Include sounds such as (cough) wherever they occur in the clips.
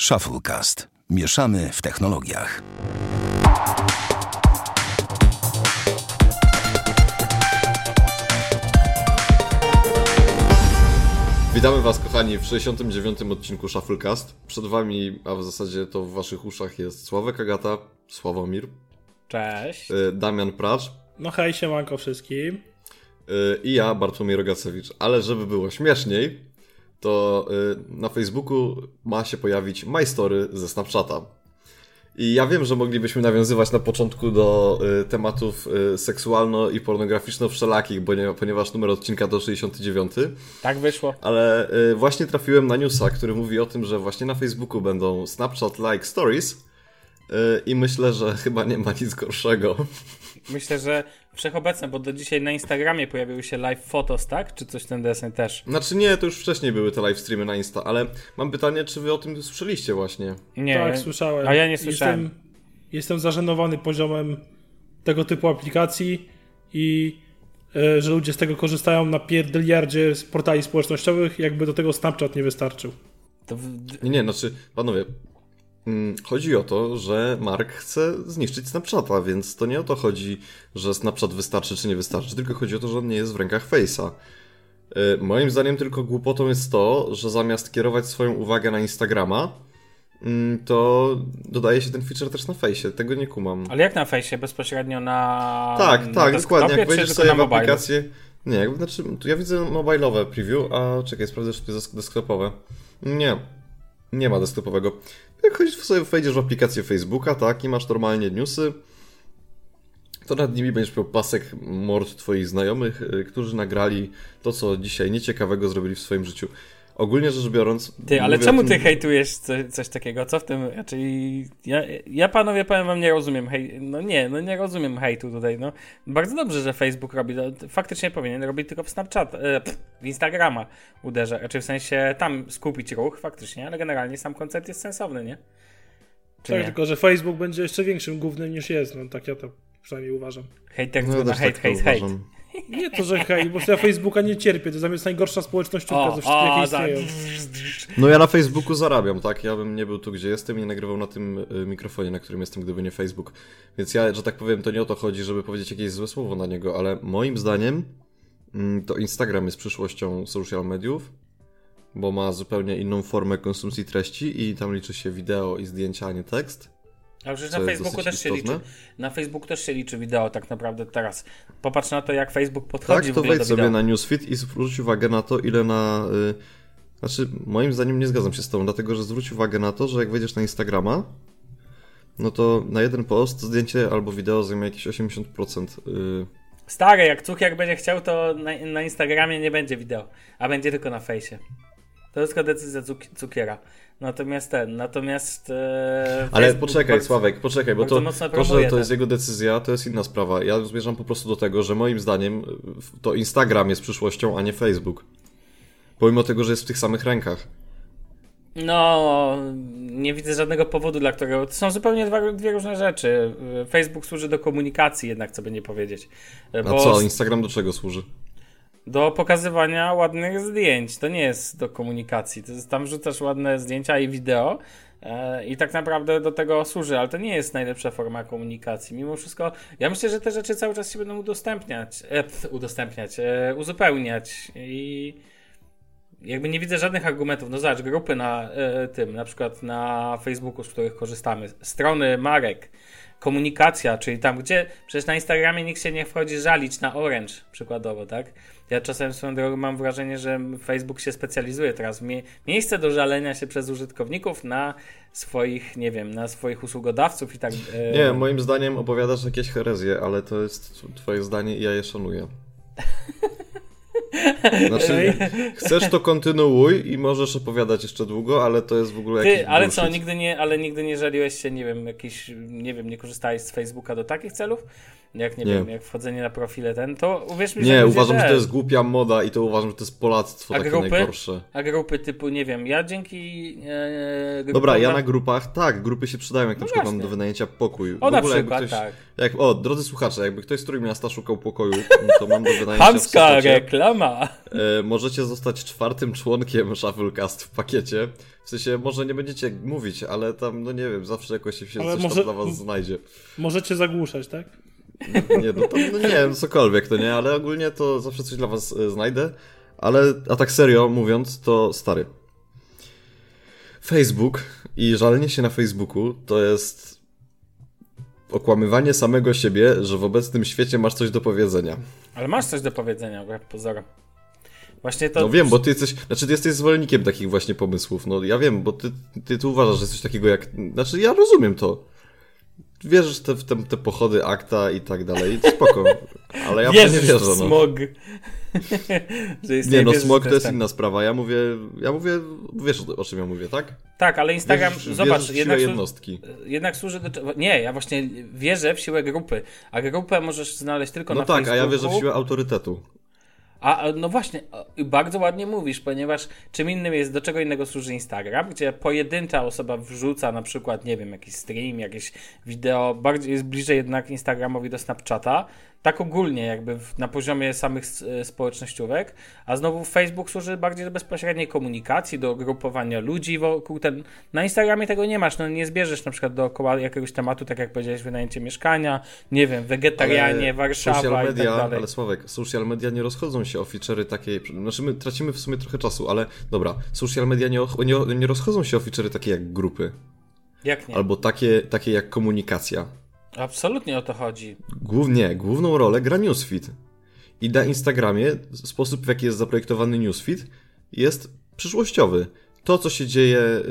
Shufflecast. Mieszamy w technologiach. Witamy Was, kochani, w 69. odcinku Shufflecast. Przed Wami, a w zasadzie to w Waszych uszach jest Sławek Agata, Sławomir, Cześć. y, Damian Pracz No hej, siemanko wszystkim. y, i ja, Bartłomiej Rogacewicz. Ale żeby było śmieszniej, to y, na Facebooku ma się pojawić My Story ze Snapchata. I ja wiem, że moglibyśmy nawiązywać na początku do y, tematów y, seksualno- i pornograficzno-wszelakich, ponieważ numer odcinka to 69. Tak wyszło. Ale właśnie trafiłem na newsa, który mówi o tym, że właśnie na Facebooku będą Snapchat-like stories y, i myślę, że chyba nie ma nic gorszego. Myślę, że wszechobecne, bo do dzisiaj na Instagramie pojawiły się live photos, tak? Czy coś ten deseń też? Znaczy nie, to już wcześniej były te live streamy na Insta, ale mam pytanie, czy wy o tym słyszeliście właśnie? Nie. tak, słyszałem. A ja nie słyszałem. Jestem, jestem zażenowany poziomem tego typu aplikacji i e, że ludzie z tego korzystają na pierdeliardzie z portali społecznościowych, jakby do tego Snapchat nie wystarczył. To w... Nie, nie, znaczy, panowie, chodzi o to, że Mark chce zniszczyć Snapchata, więc to nie o to chodzi, że Snapchat wystarczy czy nie wystarczy, tylko chodzi o to, że on nie jest w rękach Face'a. Y, Moim zdaniem tylko głupotą jest to, że zamiast kierować swoją uwagę na Instagrama, mm, to dodaje się ten feature też na Face'ie. Tego nie kumam. Ale jak na fejsie? Bezpośrednio na. Tak, na tak, dokładnie. Jak wejdziesz sobie w aplikację. Nie, znaczy, tu ja widzę mobilowe preview, a czekaj, sprawdzę, czy to jest desktopowe. Nie, nie ma desktopowego. Jak chodzisz sobie, wejdziesz w aplikację Facebooka, tak, i masz normalnie newsy, to nad nimi będziesz miał pasek mord twoich znajomych, y, którzy nagrali to, co dzisiaj nieciekawego zrobili w swoim życiu. Ogólnie rzecz biorąc... Ty, ale czemu tym- ty hejtujesz coś, coś takiego? Co w tym? Czyli ja, ja panowie powiem wam, nie rozumiem hej... No nie, no nie rozumiem hejtu tutaj, no. Bardzo dobrze, że Facebook robi, no, faktycznie powinien robić tylko w Snapchat, e, pff, w Instagrama uderza, raczej w sensie tam skupić ruch, faktycznie, ale generalnie sam koncept jest sensowny, nie? Czy Tak, nie? tylko że Facebook będzie jeszcze większym głównym niż jest, no tak ja to przynajmniej uważam. Hejter No, no, na hejt, tak hejt, hejt. Nie to, że hej, bo ja Facebooka nie cierpię, to zamiast najgorsza społecznościówka O, ze wszystkich, jakie tak. No ja na Facebooku zarabiam, tak? Ja bym nie był tu, gdzie jestem i nie nagrywał na tym y, mikrofonie, na którym jestem, gdyby nie Facebook. Więc ja, że tak powiem, to nie o to chodzi, żeby powiedzieć jakieś złe słowo na niego, ale moim zdaniem mm, to Instagram jest przyszłością social mediów, bo ma zupełnie inną formę konsumpcji treści i tam liczy się wideo i zdjęcia, a nie tekst. A Co na Facebooku też się liczy. istotne. Na Facebooku też się liczy wideo tak naprawdę teraz. Popatrz na to, jak Facebook podchodzi Tak, to wejdź sobie na newsfeed i zwróć uwagę na to, ile na... Y, znaczy, moim zdaniem nie zgadzam się z tobą, dlatego że zwróć uwagę na to, że jak wejdziesz na Instagrama, no to na jeden post zdjęcie albo wideo zajmie jakieś 80%. Y, Stary, jak cukier będzie chciał, to na, na Instagramie nie będzie wideo, a będzie tylko na fejsie. To jest tylko decyzja cuk- cukiera. Natomiast ten, natomiast. E, Ale poczekaj, bardzo- Sławek, poczekaj, bo to, to, że to jest jego decyzja, to jest inna sprawa. Ja zmierzam po prostu do tego, że moim zdaniem y, to Instagram jest przyszłością, a nie Facebook. Pomimo tego, że jest w tych samych rękach. No, nie widzę żadnego powodu, dla którego. To są zupełnie dwa, dwie różne rzeczy. E, Facebook służy do komunikacji, jednak, co by nie powiedzieć. E, A bo co, s- Instagram do czego służy? Do pokazywania ładnych zdjęć. To nie jest do komunikacji. To jest, tam wrzucasz ładne zdjęcia i wideo. e, I tak naprawdę do tego służy, ale to nie jest najlepsza forma komunikacji. Mimo wszystko, ja myślę, że te rzeczy cały czas się będą udostępniać, e, udostępniać, e, uzupełniać i jakby nie widzę żadnych argumentów. No zobacz, grupy na e, tym, na przykład na Facebooku, z których korzystamy, strony marek, komunikacja, czyli tam, gdzie przecież na Instagramie nikt się nie wchodzi żalić na Orange przykładowo, tak? Ja czasem swoją drogą mam wrażenie, że Facebook się specjalizuje teraz w mie- miejsce do żalenia się przez użytkowników na swoich, nie wiem, na swoich usługodawców i tak. e, Nie, moim zdaniem opowiadasz jakieś herezje, ale to jest twoje zdanie i ja je szanuję. (laughs) Znaczy, chcesz to kontynuuj i możesz opowiadać jeszcze długo, ale to jest w ogóle jakiś Ty, ale bullshit. co, nigdy nie, ale nigdy nie żaliłeś się, nie wiem, jakiś, nie wiem, nie korzystałeś z Facebooka do takich celów? Jak nie, Nie. wiem, jak wchodzenie na profile ten, to uwierz mi, że Nie, uważam, że to jest głupia moda i to uważam, że to jest polactwo A takie grupy? najgorsze. A grupy typu, nie wiem, ja dzięki... E, grupom Dobra, ja na- na grupach, tak, grupy się przydają, jak na No przykład mam właśnie. do wynajęcia pokój. O, W na ogóle przykład, ktoś, tak. Jak, o, drodzy słuchacze, jakby ktoś z Trójmiasta szukał pokoju, no to mam do wynajęcia Sopocie. (laughs) reklama! E, możecie zostać czwartym członkiem Shufflecast w pakiecie. W sensie, może nie będziecie mówić, ale tam, no nie wiem, zawsze jakoś się Ale coś może- tam dla was znajdzie. Możecie zagłuszać, tak? Nie, no to no nie wiem, cokolwiek to nie, ale ogólnie to zawsze coś dla was e, znajdę. Ale, a tak serio mówiąc, to stary. Facebook i żalenie się na Facebooku to jest okłamywanie samego siebie, że w obecnym świecie masz coś do powiedzenia. Ale masz coś do powiedzenia, wbrew pozorom. Właśnie to... No wiem, bo ty jesteś, znaczy ty jesteś zwolennikiem takich właśnie pomysłów. No ja wiem, bo ty, ty, ty uważasz, że coś takiego jak, znaczy ja rozumiem to. Wierzysz te, w te, te pochody akta i tak dalej, spoko. Ale ja w to nie Wierzysz wierzę, w no. smog. (laughs) Nie no, wierzysz, smog to jest tak. inna sprawa. Ja mówię, ja mówię, wiesz o czym ja mówię, tak? Tak, ale Instagram, Wierzysz, zobacz, wierzysz jednak, jednostki. jednak służy do. Nie, ja właśnie wierzę w siłę grupy, a grupę możesz znaleźć tylko No na tak, a Facebooku. ja wierzę w siłę autorytetu. A no właśnie, bardzo ładnie mówisz, ponieważ czym innym jest, do czego innego służy Instagram, gdzie pojedyncza osoba wrzuca na przykład, nie wiem, jakiś stream, jakieś wideo, bardziej jest bliżej jednak Instagramowi do Snapchata, tak ogólnie jakby na poziomie samych e, społecznościówek, a znowu Facebook służy bardziej do bezpośredniej komunikacji, do grupowania ludzi wokół ten... Na Instagramie tego nie masz, no nie zbierzesz na przykład dookoła jakiegoś tematu, tak jak powiedziałeś, wynajęcie mieszkania, nie wiem, wegetarianie, Warszawa social i media, tak dalej. Ale Sławek, social media nie rozchodzą się o feature'y takie, znaczy my tracimy w sumie trochę czasu, ale dobra, social media nie, nie, nie rozchodzą się o feature'y takie jak grupy, Jak nie? albo takie, takie jak komunikacja. Absolutnie o to chodzi. Głównie, główną rolę gra newsfeed. I na Instagramie sposób, w jaki jest zaprojektowany newsfeed, jest przyszłościowy. To, co się dzieje, y,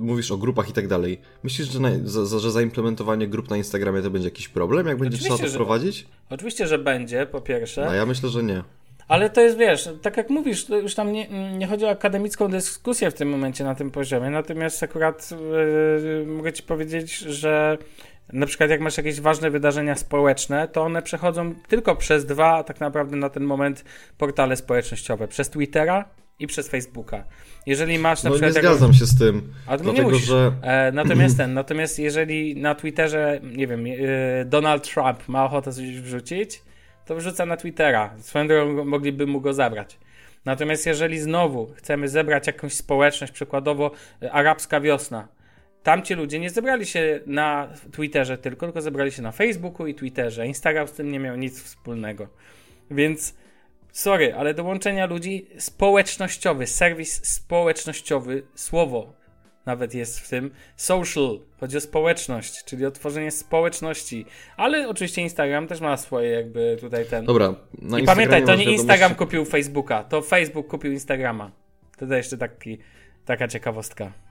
mówisz o grupach i tak dalej. Myślisz, że, na, za, że zaimplementowanie grup na Instagramie to będzie jakiś problem, jak będzie trzeba to że- wprowadzić? Oczywiście, że będzie, po pierwsze, A ja myślę, że nie. ale to jest, wiesz, tak jak mówisz, już tam nie, nie chodzi o akademicką dyskusję w tym momencie na tym poziomie, natomiast akurat yy, mogę ci powiedzieć, że na przykład jak masz jakieś ważne wydarzenia społeczne, to one przechodzą tylko przez dwa, tak naprawdę na ten moment, portale społecznościowe. Przez Twittera i przez Facebooka. Jeżeli masz na No nie przykład... jakąś- zgadzam się z tym, nie dlatego musisz. że... E, natomiast ten, natomiast jeżeli na Twitterze, nie wiem, e, Donald Trump ma ochotę coś wrzucić, to wrzuca na Twittera. Swoją drogą mogliby mu go zabrać. Natomiast jeżeli znowu chcemy zebrać jakąś społeczność, przykładowo e, arabska wiosna, tamci ludzie nie zebrali się na Twitterze tylko, tylko zebrali się na Facebooku i Twitterze. Instagram z tym nie miał nic wspólnego. Więc sorry, ale dołączenia ludzi społecznościowy, serwis społecznościowy, słowo nawet jest w tym social, chodzi o społeczność, czyli o tworzenie społeczności, ale oczywiście Instagram też ma swoje jakby tutaj ten... Dobra, na I pamiętaj, to nie wiadomości- Instagram kupił Facebooka, to Facebook kupił Instagrama. To to jeszcze taki, taka ciekawostka.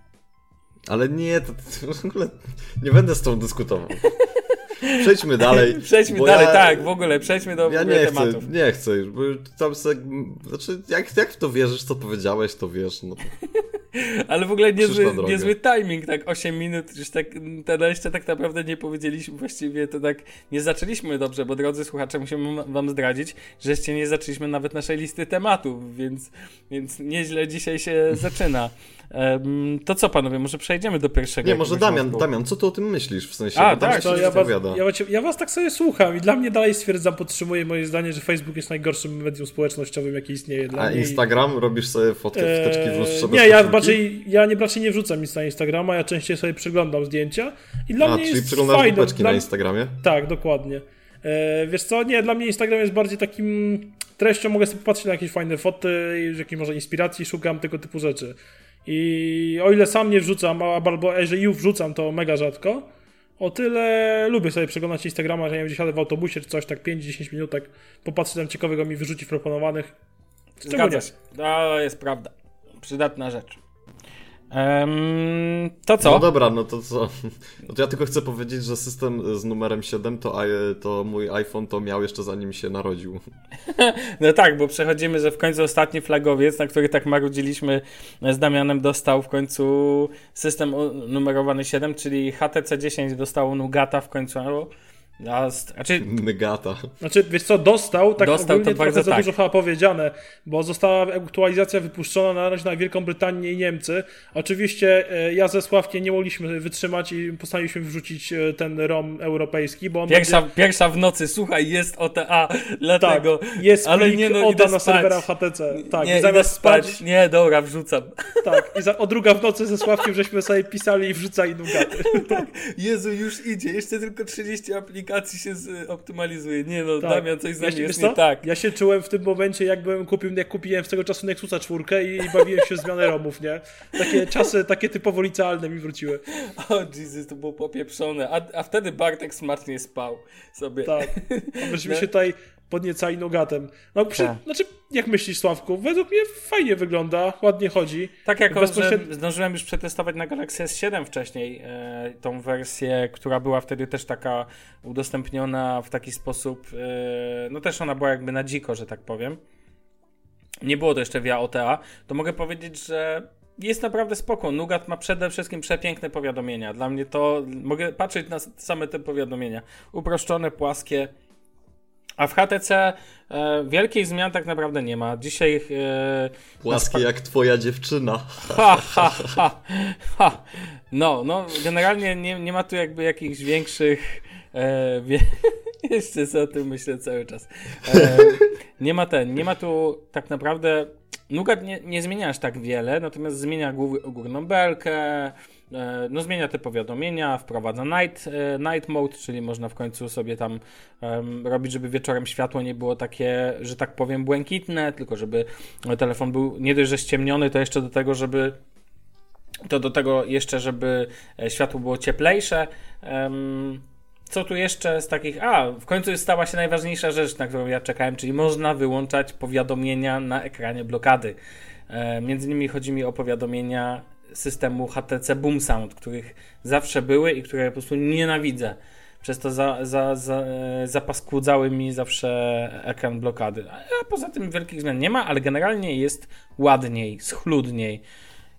Ale nie, to, to w ogóle nie będę z tą dyskutował. Przejdźmy dalej. (laughs) Przejdźmy dalej, ja, tak, w ogóle, przejdźmy do Ja nie chcę, tematów. nie chcę już, bo tam se, znaczy, jak, jak w to wierzysz, co powiedziałeś, to wiesz, no. (laughs) Ale w ogóle niezły, niezły timing, tak 8 minut, już tak, to jeszcze tak naprawdę nie powiedzieliśmy, właściwie to tak nie zaczęliśmy dobrze, bo drodzy słuchacze, musimy wam zdradzić, że jeszcze nie zaczęliśmy nawet naszej listy tematów, więc, więc nieźle dzisiaj się (laughs) zaczyna. To co panowie, może przejdziemy do pierwszego Nie, może Damian, wątku? Damian, co ty o tym myślisz, w sensie, A, tak, ja, was, ja, was- ja was tak sobie słucham i dla mnie dalej stwierdzam, podtrzymuję moje zdanie, że Facebook jest najgorszym medium społecznościowym, jakie istnieje dla A mnie. i- Instagram, robisz sobie fotkę, wtyczki w lustrze Eee, Nie, ja raczej, ja nie, raczej nie wrzucam nic na Instagrama, ja częściej sobie przeglądam zdjęcia i dla A, mnie czyli jest przeglądasz fajne. Dla, na Instagramie? tak, dokładnie. E, wiesz co, nie, dla mnie Instagram jest bardziej takim treścią, mogę sobie popatrzeć na jakieś fajne foty, i jakiej może inspiracji szukam, tego typu rzeczy. I o ile sam nie wrzucam, albo jeżeli już wrzucam, to mega rzadko, o tyle lubię sobie przeglądać Instagrama, że nie wiem, gdzieś jadę w autobusie czy coś, tak 5-10 minutek, popatrzę tam ciekawego mi wyrzuci proponowanych. Zgadza się. To jest prawda. Przydatna rzecz. Em, to co? No dobra, no to co? (laughs) No to ja tylko chcę powiedzieć, że system z numerem 7 to, to mój iPhone to miał jeszcze zanim się narodził. (laughs) No tak, bo przechodzimy, że w końcu ostatni flagowiec, na który tak marudziliśmy z Damianem, dostał w końcu system numerowany 7, czyli HTC 10 dostało Nugata w końcu A, znaczy, Negata. Znaczy, wiesz co, dostał, tak Dostał, ogólnie to bardzo za tak. dużo chyba powiedziane, bo została aktualizacja wypuszczona na razie na Wielką Brytanię i Niemcy. Oczywiście e, ja ze Sławkiem nie mogliśmy wytrzymać i postanowiliśmy wrzucić e, ten ROM europejski, bo on pierwsza, będzie... pierwsza w nocy, słuchaj, jest OTA, dlatego. Tak, jest ale plik nie, no, idę na serwerach HTC. Tak, nie, zamiast spać. spać, Nie, dobra, wrzucam. (laughs) tak, i za, o druga w nocy ze Sławkiem żeśmy sobie pisali i wrzucali nugaty. (laughs) Jezu, już idzie, jeszcze tylko 30 aplikacji się z, optymalizuje. Nie no, Tak. Damian, coś z Ja się- jest nie tak. Ja się czułem w tym momencie, jakbym kupił, jak kupiłem z tego czasu Nexusa czwórkę i, i bawiłem się w zmianę ROMów, nie? Takie czasy, takie typowo licealne mi wróciły. (laughs) O Jezus, to było popieprzone. A, a wtedy Bartek smacznie spał sobie. Tak. A (laughs) myśmy No. się tutaj podniecali nogatem. No, przy, Tak. znaczy, jak myślisz, Sławku? Według mnie fajnie wygląda, ładnie chodzi. Tak jako, Bezpośrednio- że zdążyłem już przetestować na Galaxy S7 wcześniej e, tą wersję, która była wtedy też taka udostępniona w taki sposób, e, no też ona była jakby na dziko, że tak powiem. Nie było to jeszcze via OTA, to mogę powiedzieć, że jest naprawdę spoko. Nugat ma przede wszystkim przepiękne powiadomienia. Dla mnie to, mogę patrzeć na same te powiadomienia. Uproszczone, płaskie. A w HTC e, wielkich zmian tak naprawdę nie ma. Dzisiaj e, Płaskie jak twoja dziewczyna. Ha, ha, ha, ha. No, no, generalnie nie, nie ma tu jakby jakichś większych. E, wie, (laughs) jeszcze co o tym myślę cały czas. E, nie ma ten, nie ma tu tak naprawdę. Nugat nie, nie zmienia aż tak wiele, natomiast zmienia gór, górną belkę, e, no zmienia te powiadomienia, wprowadza night, e, night mode, czyli można w końcu sobie tam robić, żeby wieczorem światło nie było takie, że tak powiem, błękitne, tylko żeby telefon był nie dość, że ściemniony, to jeszcze do tego, żeby to do tego jeszcze, żeby e, światło było cieplejsze. Em, Co tu jeszcze z takich. A, w końcu stała się najważniejsza rzecz, na którą ja czekałem, czyli można wyłączać powiadomienia na ekranie blokady. E, Między innymi chodzi mi o powiadomienia systemu HTC Boom Sound, których zawsze były i które po prostu nienawidzę. Przez to za, za, za, e, zapaskudzały mi zawsze ekran blokady. A poza tym wielkich zmian nie ma, ale generalnie jest ładniej, schludniej.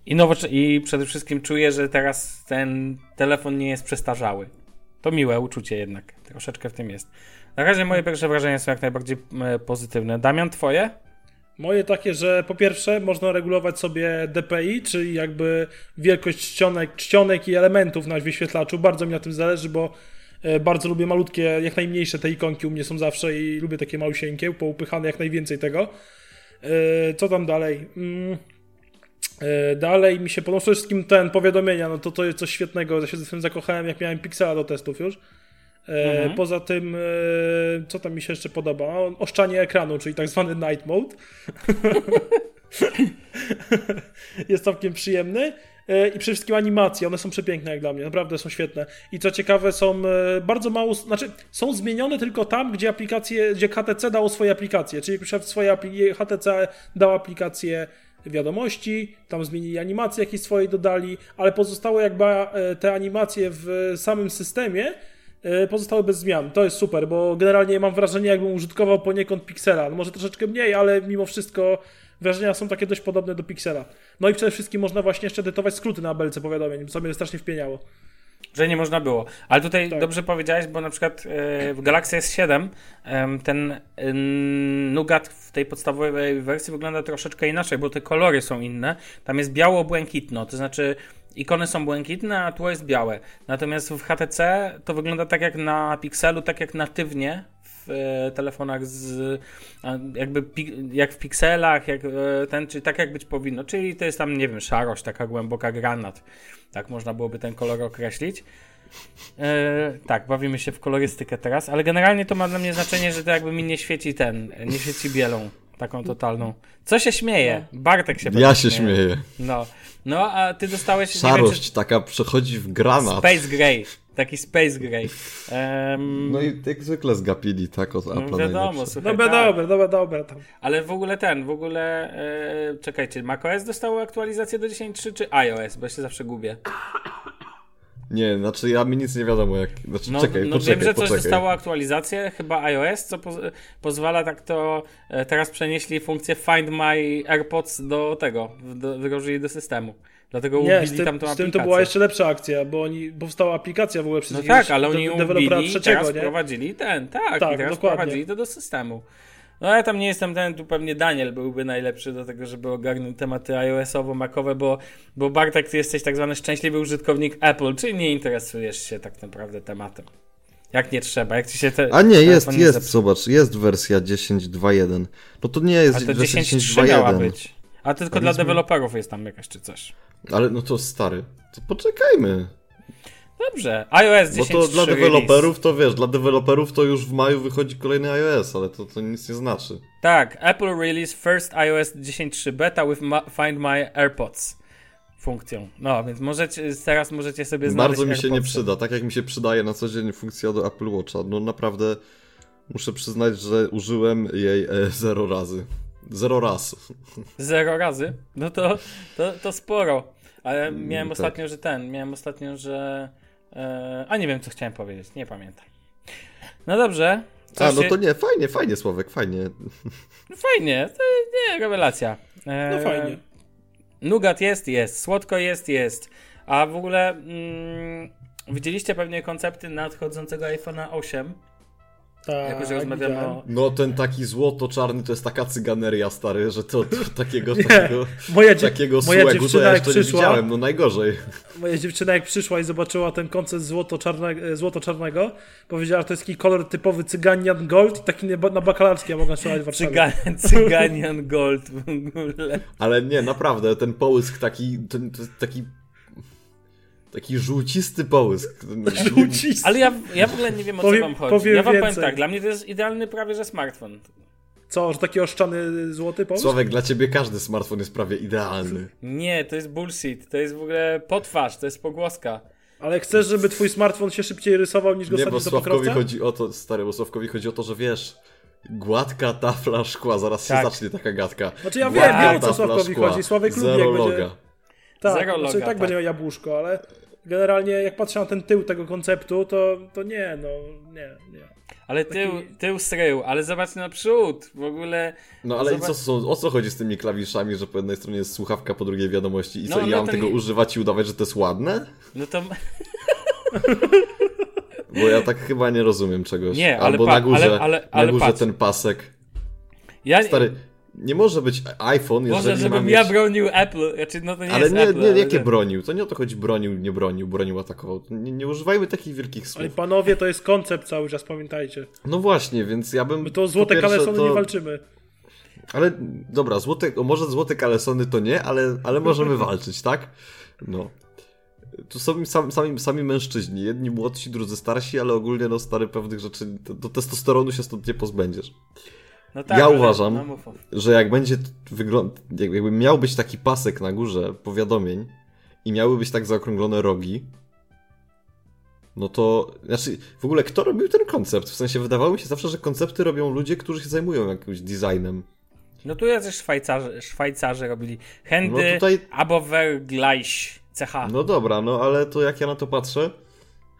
I, nowocze- I przede wszystkim czuję, że teraz ten telefon nie jest przestarzały. To miłe uczucie jednak. Troszeczkę w tym jest. Na razie moje pierwsze wrażenia są jak najbardziej e, pozytywne. Damian, twoje? Moje takie, że po pierwsze można regulować sobie DPI, czyli jakby wielkość czcionek, czcionek i elementów na wyświetlaczu. Bardzo mi na tym zależy, bo e, bardzo lubię malutkie, jak najmniejsze te ikonki u mnie są zawsze i lubię takie malusieńkie, poupychane jak najwięcej tego. E, Co tam dalej? E, Dalej mi się podoba przede wszystkim ten powiadomienia, no to to jest coś świetnego. Ja się z tym zakochałem, jak miałem Pixela do testów już. E, Mhm. Poza tym, e, co tam mi się jeszcze podoba? Oszczanie ekranu, czyli tak zwany night mode. (laughs) jest całkiem przyjemny. I przede wszystkim animacje, one są przepiękne jak dla mnie, naprawdę są świetne. I co ciekawe, są bardzo mało, znaczy są zmienione tylko tam, gdzie aplikacje, gdzie HTC dało swoje aplikacje, czyli na przykład swoje HTC dał aplikację wiadomości, tam zmienili animacje jakieś swoje dodali, ale pozostałe jakby e, te animacje w samym systemie e, pozostały bez zmian. To jest super, bo generalnie mam wrażenie, jakbym użytkował poniekąd Pixela. No może troszeczkę mniej, ale mimo wszystko wrażenia są takie dość podobne do Pixela. No i przede wszystkim można właśnie jeszcze edytować skróty na belce powiadomień, co mnie strasznie wpieniało. Że nie można było. Ale tutaj Tak. dobrze powiedziałeś, bo na przykład e, w Galaxy S7 em, ten e, Nougat w tej podstawowej wersji wygląda troszeczkę inaczej, bo te kolory są inne. Tam jest biało-błękitno, to znaczy ikony są błękitne, a tło jest białe. Natomiast w HTC to wygląda tak jak na Pixelu, tak jak natywnie w e, telefonach z jakby jak w pikselach, jak e, ten, czyli tak jak być powinno, czyli to jest tam, nie wiem, szarość, taka głęboka granat. Tak można byłoby ten kolor określić. E, tak, bawimy się w kolorystykę teraz, ale generalnie to ma dla mnie znaczenie, że to jakby mi nie świeci ten, nie świeci bielą, taką totalną. Co się śmieje? Bartek się Ja się śmieję. No, no a ty dostałeś, nie wiem, Szarość taka przechodzi w czy granat. Space Gray, taki Space Gray. Em, No i jak zwykle zgapili tak od no Apple'a wiadomo, słuchaj, Dobra, tak. dobra, dobra, dobra. Tam. Ale w ogóle ten, w ogóle, e, czekajcie, macOS dostało aktualizację do 10.3 czy iOS, bo ja się zawsze gubię. Nie, znaczy ja mi nic nie wiadomo jak... Znaczy No, czekaj, no poczekaj, wiem, że coś poczekaj. dostało aktualizację, chyba iOS, co poz pozwala tak to, e, teraz przenieśli funkcję Find My AirPods do tego, do, wdrożyli do systemu. Dlatego Nie, ubili z tym, tam tą z aplikację. tym to była jeszcze lepsza akcja, bo oni, powstała aplikacja w ogóle przez No tak, ale de- oni dewelopera ubili trzeciego, teraz nie? wprowadzili ten, tak, Tak, i teraz dokładnie. wprowadzili to do systemu. No ja tam nie jestem ten, tu pewnie Daniel byłby najlepszy do tego, żeby ogarnąć tematy iOS-owo-macowe, bo, bo Bartek, ty jesteś tak zwany szczęśliwy użytkownik Apple, czyli nie interesujesz się tak naprawdę tematem. Jak nie trzeba, jak ci się te A nie, jest, telefon jest, zobacz, jest wersja 10.2.1. No to nie jest A to wersja 10.3 miała 10.2.1. być. A tylko Ale dla deweloperów jest tam jakaś czy coś. Ale no to stary, to poczekajmy. Dobrze, iOS 10.3 Bo to dla deweloperów to wiesz, dla deweloperów to już w maju wychodzi kolejny iOS, ale to, to nic nie znaczy. Tak, Apple release first iOS 10.3 beta with Find My AirPods funkcją. No, więc możecie, teraz możecie sobie znaleźć Bardzo mi się nie przyda, tak jak mi się przydaje na co dzień funkcja do Apple Watcha. No naprawdę muszę przyznać, że użyłem jej e, zero razy. Zero raz. Zero razy? No to, to, to sporo. Ale miałem tak. ostatnio, że ten, miałem ostatnio, że... E, a nie wiem, co chciałem powiedzieć, nie pamiętam. No dobrze. A, no się- to nie, fajnie, fajnie Sławek, fajnie. no fajnie, to nie, rewelacja. E, No fajnie. Nugat jest, jest. Słodko jest, jest. A w ogóle mm, widzieliście pewnie koncepty nadchodzącego iPhone'a 8? Tak, Jako, że rozmawiamy o... No ten taki złoto-czarny to jest taka cyganeria, stary, że to, to takiego, Nie, takiego, moja, takiego moja słegu to dziewczyna ja jak jeszcze nie przyszła, widziałem, no najgorzej. moja dziewczyna jak przyszła i zobaczyła ten koncept złoto-czarnego, powiedziała, że to jest taki kolor typowy cyganian gold i taki na bakalarskie ja mogę strzelać w Warszawie. Cygan, (laughs) Cyganian Gold w ogóle. Ale nie, naprawdę, ten połysk taki, ten, taki, taki żółcisty połysk. Żółcisty. Ale ja, ja w ogóle nie wiem o Powiem- co wam chodzi. powiem Ja wam powiem więcej. tak, dla mnie to jest idealny prawie że smartfon. Co, że taki oszczany złoty pomysł? Sławek, dla ciebie każdy smartfon jest prawie idealny. Nie, to jest bullshit. To jest w ogóle potwarz, to jest pogłoska. Ale chcesz, żeby twój smartfon się szybciej rysował niż go Nie, bo Sławkowi chodzi o to, stary, bo Sławkowi chodzi o to, że wiesz, gładka tafla szkła, zaraz Tak. się zacznie taka gadka. Znaczy ja wiem, Gładka wiem, o co Sławkowi szkła, chodzi. Sławek lubi, Zero jak będzie- loga. Tak, Zero znaczy, loga, tak tak. będzie jabłuszko, ale generalnie jak patrzę na ten tył tego konceptu, to, to nie, no, nie, nie. Ale tył, tył srył, ale zobacz na przód. W ogóle. No ale i Zobacz- co, są, o co chodzi z tymi klawiszami, że po jednej stronie jest słuchawka, po drugiej wiadomości i co, No, i no ja mam tego nie- używać i udawać, że to jest ładne? No to. (laughs) Bo ja tak chyba nie rozumiem czegoś. Nie, ale Albo pa- na górze, ale- ale- ale na górze patrz. ten pasek. Ja, Stary, nie może być iPhone, jeżeli może, nie żebym mieć... ja bronił Apple. Znaczy, no to nie Ale jest nie, Apple, nie, ale jakie ten- bronił? To nie o to chodzi bronił, nie bronił, bronił, atakował. Nie, nie używajmy takich wielkich Ale słów. panowie, to jest koncept cały czas, pamiętajcie. No właśnie, więc ja bym... My to złote kalesony to- nie walczymy. Ale dobra, złote, może złote kalesony to nie, ale, ale możemy walczyć, tak? No. Tu są sami, sami, sami mężczyźni, jedni młodsi, drudzy starsi, ale ogólnie no stary pewnych rzeczy, do, do testosteronu się stąd nie pozbędziesz. No tak, Ja uważam, no że jak będzie wygląd, jakby miał być taki pasek na górze powiadomień i miały być tak zaokrąglone rogi, no to, znaczy, w ogóle kto robił ten koncept? W sensie wydawało mi się zawsze, że koncepty robią ludzie, którzy się zajmują jakimś designem. No tu jacyś Szwajcarzy, Szwajcarzy robili. Hendy, No tutaj- Abover, Gleich, CH. No dobra, no ale to jak ja na to patrzę,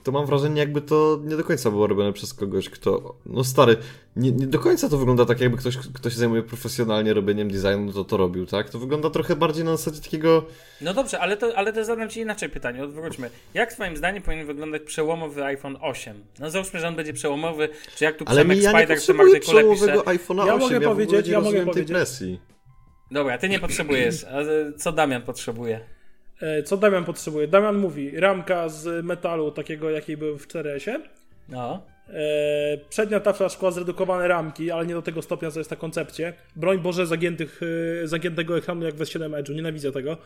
to mam wrażenie, jakby to nie do końca było robione przez kogoś, kto. No stary, nie, nie do końca to wygląda tak, jakby ktoś, kto się zajmuje profesjonalnie robieniem designu, to to robił, tak? To wygląda trochę bardziej na zasadzie takiego. No dobrze, ale to, ale to zadam Ci inaczej pytanie, odwróćmy. Jak Twoim zdaniem powinien wyglądać przełomowy iPhone 8? No załóżmy, że on będzie przełomowy, czy jak tu Przemek ja Spider przy potrzebuję Magdy Kule pisze. przełomowego iPhone'a Ja 8, mogę ja w ogóle powiedzieć, nie ja mogę rozumiem tej powiedzieć. presji. Dobra, Ty nie potrzebujesz. A co Damian potrzebuje? E, Co Damian potrzebuje? Damian mówi, ramka z metalu, takiego jakiej był w 4S-ie. No. E, przednia tafla szkła, zredukowane ramki, ale nie do tego stopnia, co jest na koncepcie. Broń Boże, zagiętych, e, zagiętego ekranu jak w S7 Edge'u, nienawidzę tego.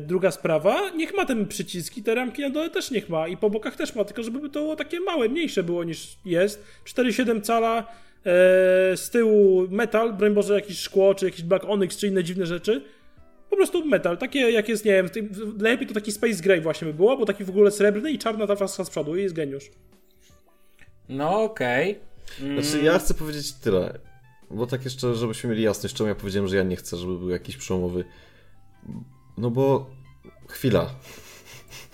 Druga sprawa, niech ma te przyciski, te ramki na dole też niech ma i po bokach też ma, tylko żeby to było takie małe, mniejsze było niż jest. 4,7 cala, z tyłu metal, broń Boże jakieś szkło, czy jakiś Black Onyx, czy inne dziwne rzeczy. Po prostu metal, takie jak jest, nie wiem, najlepiej to taki Space Gray właśnie by było, bo taki w ogóle srebrny i czarna tafla z przodu i jest geniusz. No okej. Znaczy, ja chcę powiedzieć tyle. Bo tak jeszcze, żebyśmy mieli jasność, czemu ja powiedziałem, że ja nie chcę, żeby był jakiś przełomowy. No bo. Chwila.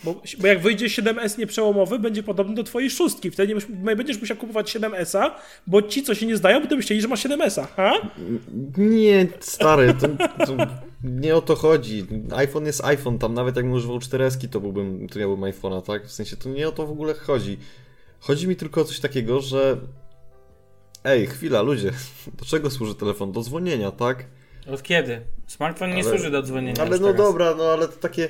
Bo, bo jak wyjdzie 7S nieprzełomowy, będzie podobny do twojej szóstki. Wtedy nie będziesz musiał kupować 7S-a, bo ci, co się nie zdają, będą myśleli, że masz 7S-a. Ha? Nie, stary, to, to nie o to chodzi. iPhone jest iPhone, tam nawet jakbym używał 4S, to byłbym, to miałbym iPhone'a, tak? W sensie to nie o to w ogóle chodzi. Chodzi mi tylko o coś takiego, że ej, chwila, ludzie, (laughs) do czego służy telefon? Do dzwonienia, tak? Od kiedy? Smartfon nie Ale- służy do dzwonienia. Ale no dobra, no ale to takie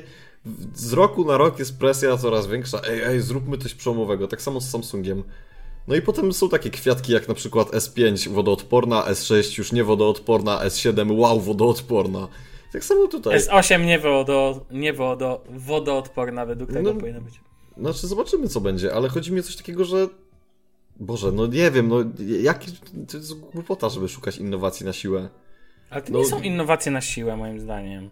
z roku na rok jest presja coraz większa. Ej, ej, zróbmy coś przełomowego. Tak samo z Samsungiem. No i potem są takie kwiatki jak na przykład S5 wodoodporna, S6 już nie wodoodporna, S7 wow wodoodporna. Tak samo tutaj. S8 nie, wodo, nie wodo, wodoodporna według tego No. powinno być. Znaczy zobaczymy co będzie, ale chodzi mi o coś takiego, że Boże, no nie wiem, no jaki to jest głupota, żeby szukać innowacji na siłę. Ale to No- nie są innowacje na siłę, moim zdaniem.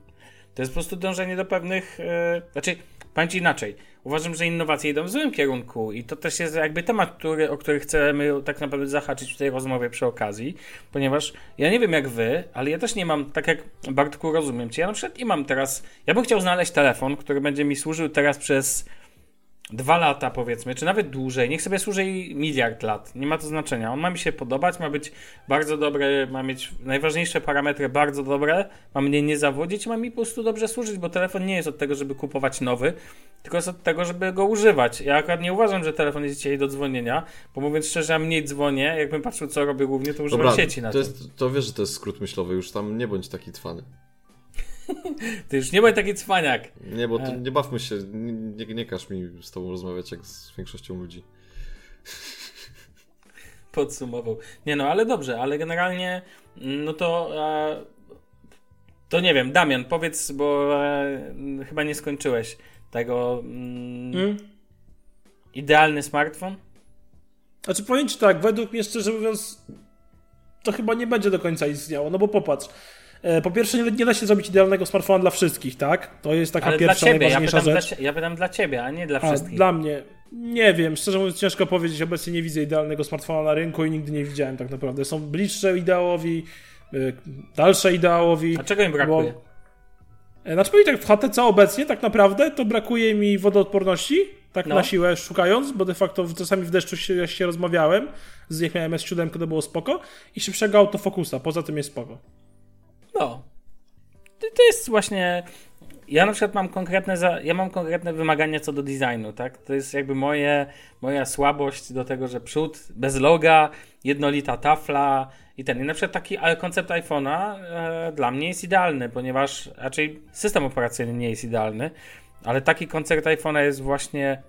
To jest po prostu dążenie do pewnych. e, znaczy, powiem ci inaczej. Uważam, że innowacje idą w złym kierunku i to też jest jakby temat, który, o który chcemy tak naprawdę zahaczyć w tej rozmowie przy okazji, ponieważ ja nie wiem jak wy, ale ja też nie mam, tak jak Bartku rozumiem cię, ja na przykład nie mam teraz. Ja bym chciał znaleźć telefon, który będzie mi służył teraz przez dwa lata powiedzmy, czy nawet dłużej, niech sobie służy i miliard lat, nie ma to znaczenia. On ma mi się podobać, ma być bardzo dobry, ma mieć najważniejsze parametry bardzo dobre, ma mnie nie zawodzić, ma mi po prostu dobrze służyć, bo telefon nie jest od tego, żeby kupować nowy, tylko jest od tego, żeby go używać. Ja akurat nie uważam, że telefon jest dzisiaj do dzwonienia, bo mówiąc szczerze, ja mniej dzwonię, jakbym patrzył co robię głównie, to używam Dobra, sieci na to, to. jest, to wiesz, że to jest skrót myślowy, już tam nie bądź taki cwany. (laughs) Ty już nie bądź taki cwaniak. Nie, bo to, E. nie bawmy się, nie, nie, nie każ mi z tobą rozmawiać jak z większością ludzi. (laughs) podsumował. Nie no, ale dobrze, ale generalnie no to e, to nie wiem, Damian, powiedz, bo e, chyba nie skończyłeś tego mm, Hmm? idealny smartfon? Znaczy powiem ci tak, według mnie szczerze mówiąc, to chyba nie będzie do końca istniało, no bo popatrz. E, Po pierwsze, nie, nie da się zrobić idealnego smartfona dla wszystkich, tak? To jest taka Ale dla pierwsza, ciebie, ja najważniejsza dla, rzecz. cie- ja pytam dla ciebie, a nie dla A wszystkich. dla mnie, nie wiem, szczerze mówiąc, ciężko powiedzieć. Obecnie nie widzę idealnego smartfona na rynku i nigdy nie widziałem tak naprawdę. Są bliższe ideałowi, y, dalsze ideałowi. A czego im brakuje? Bo- E, Znaczy powiem tak, w HTC obecnie tak naprawdę to brakuje mi wodoodporności, tak No. na siłę szukając, bo de facto czasami w deszczu się, się rozmawiałem, z jak miałem S7, to było spoko, i szybszego autofokusa, poza tym jest spoko. No. To, jest właśnie. Ja na przykład mam konkretne, za, ja mam konkretne wymagania co do designu, tak? To jest jakby moje, moja słabość do tego, że przód bez loga, jednolita tafla i ten. I na przykład taki ale koncept iPhone'a e, dla mnie jest idealny, ponieważ raczej system operacyjny nie jest idealny, ale taki koncept iPhone'a jest właśnie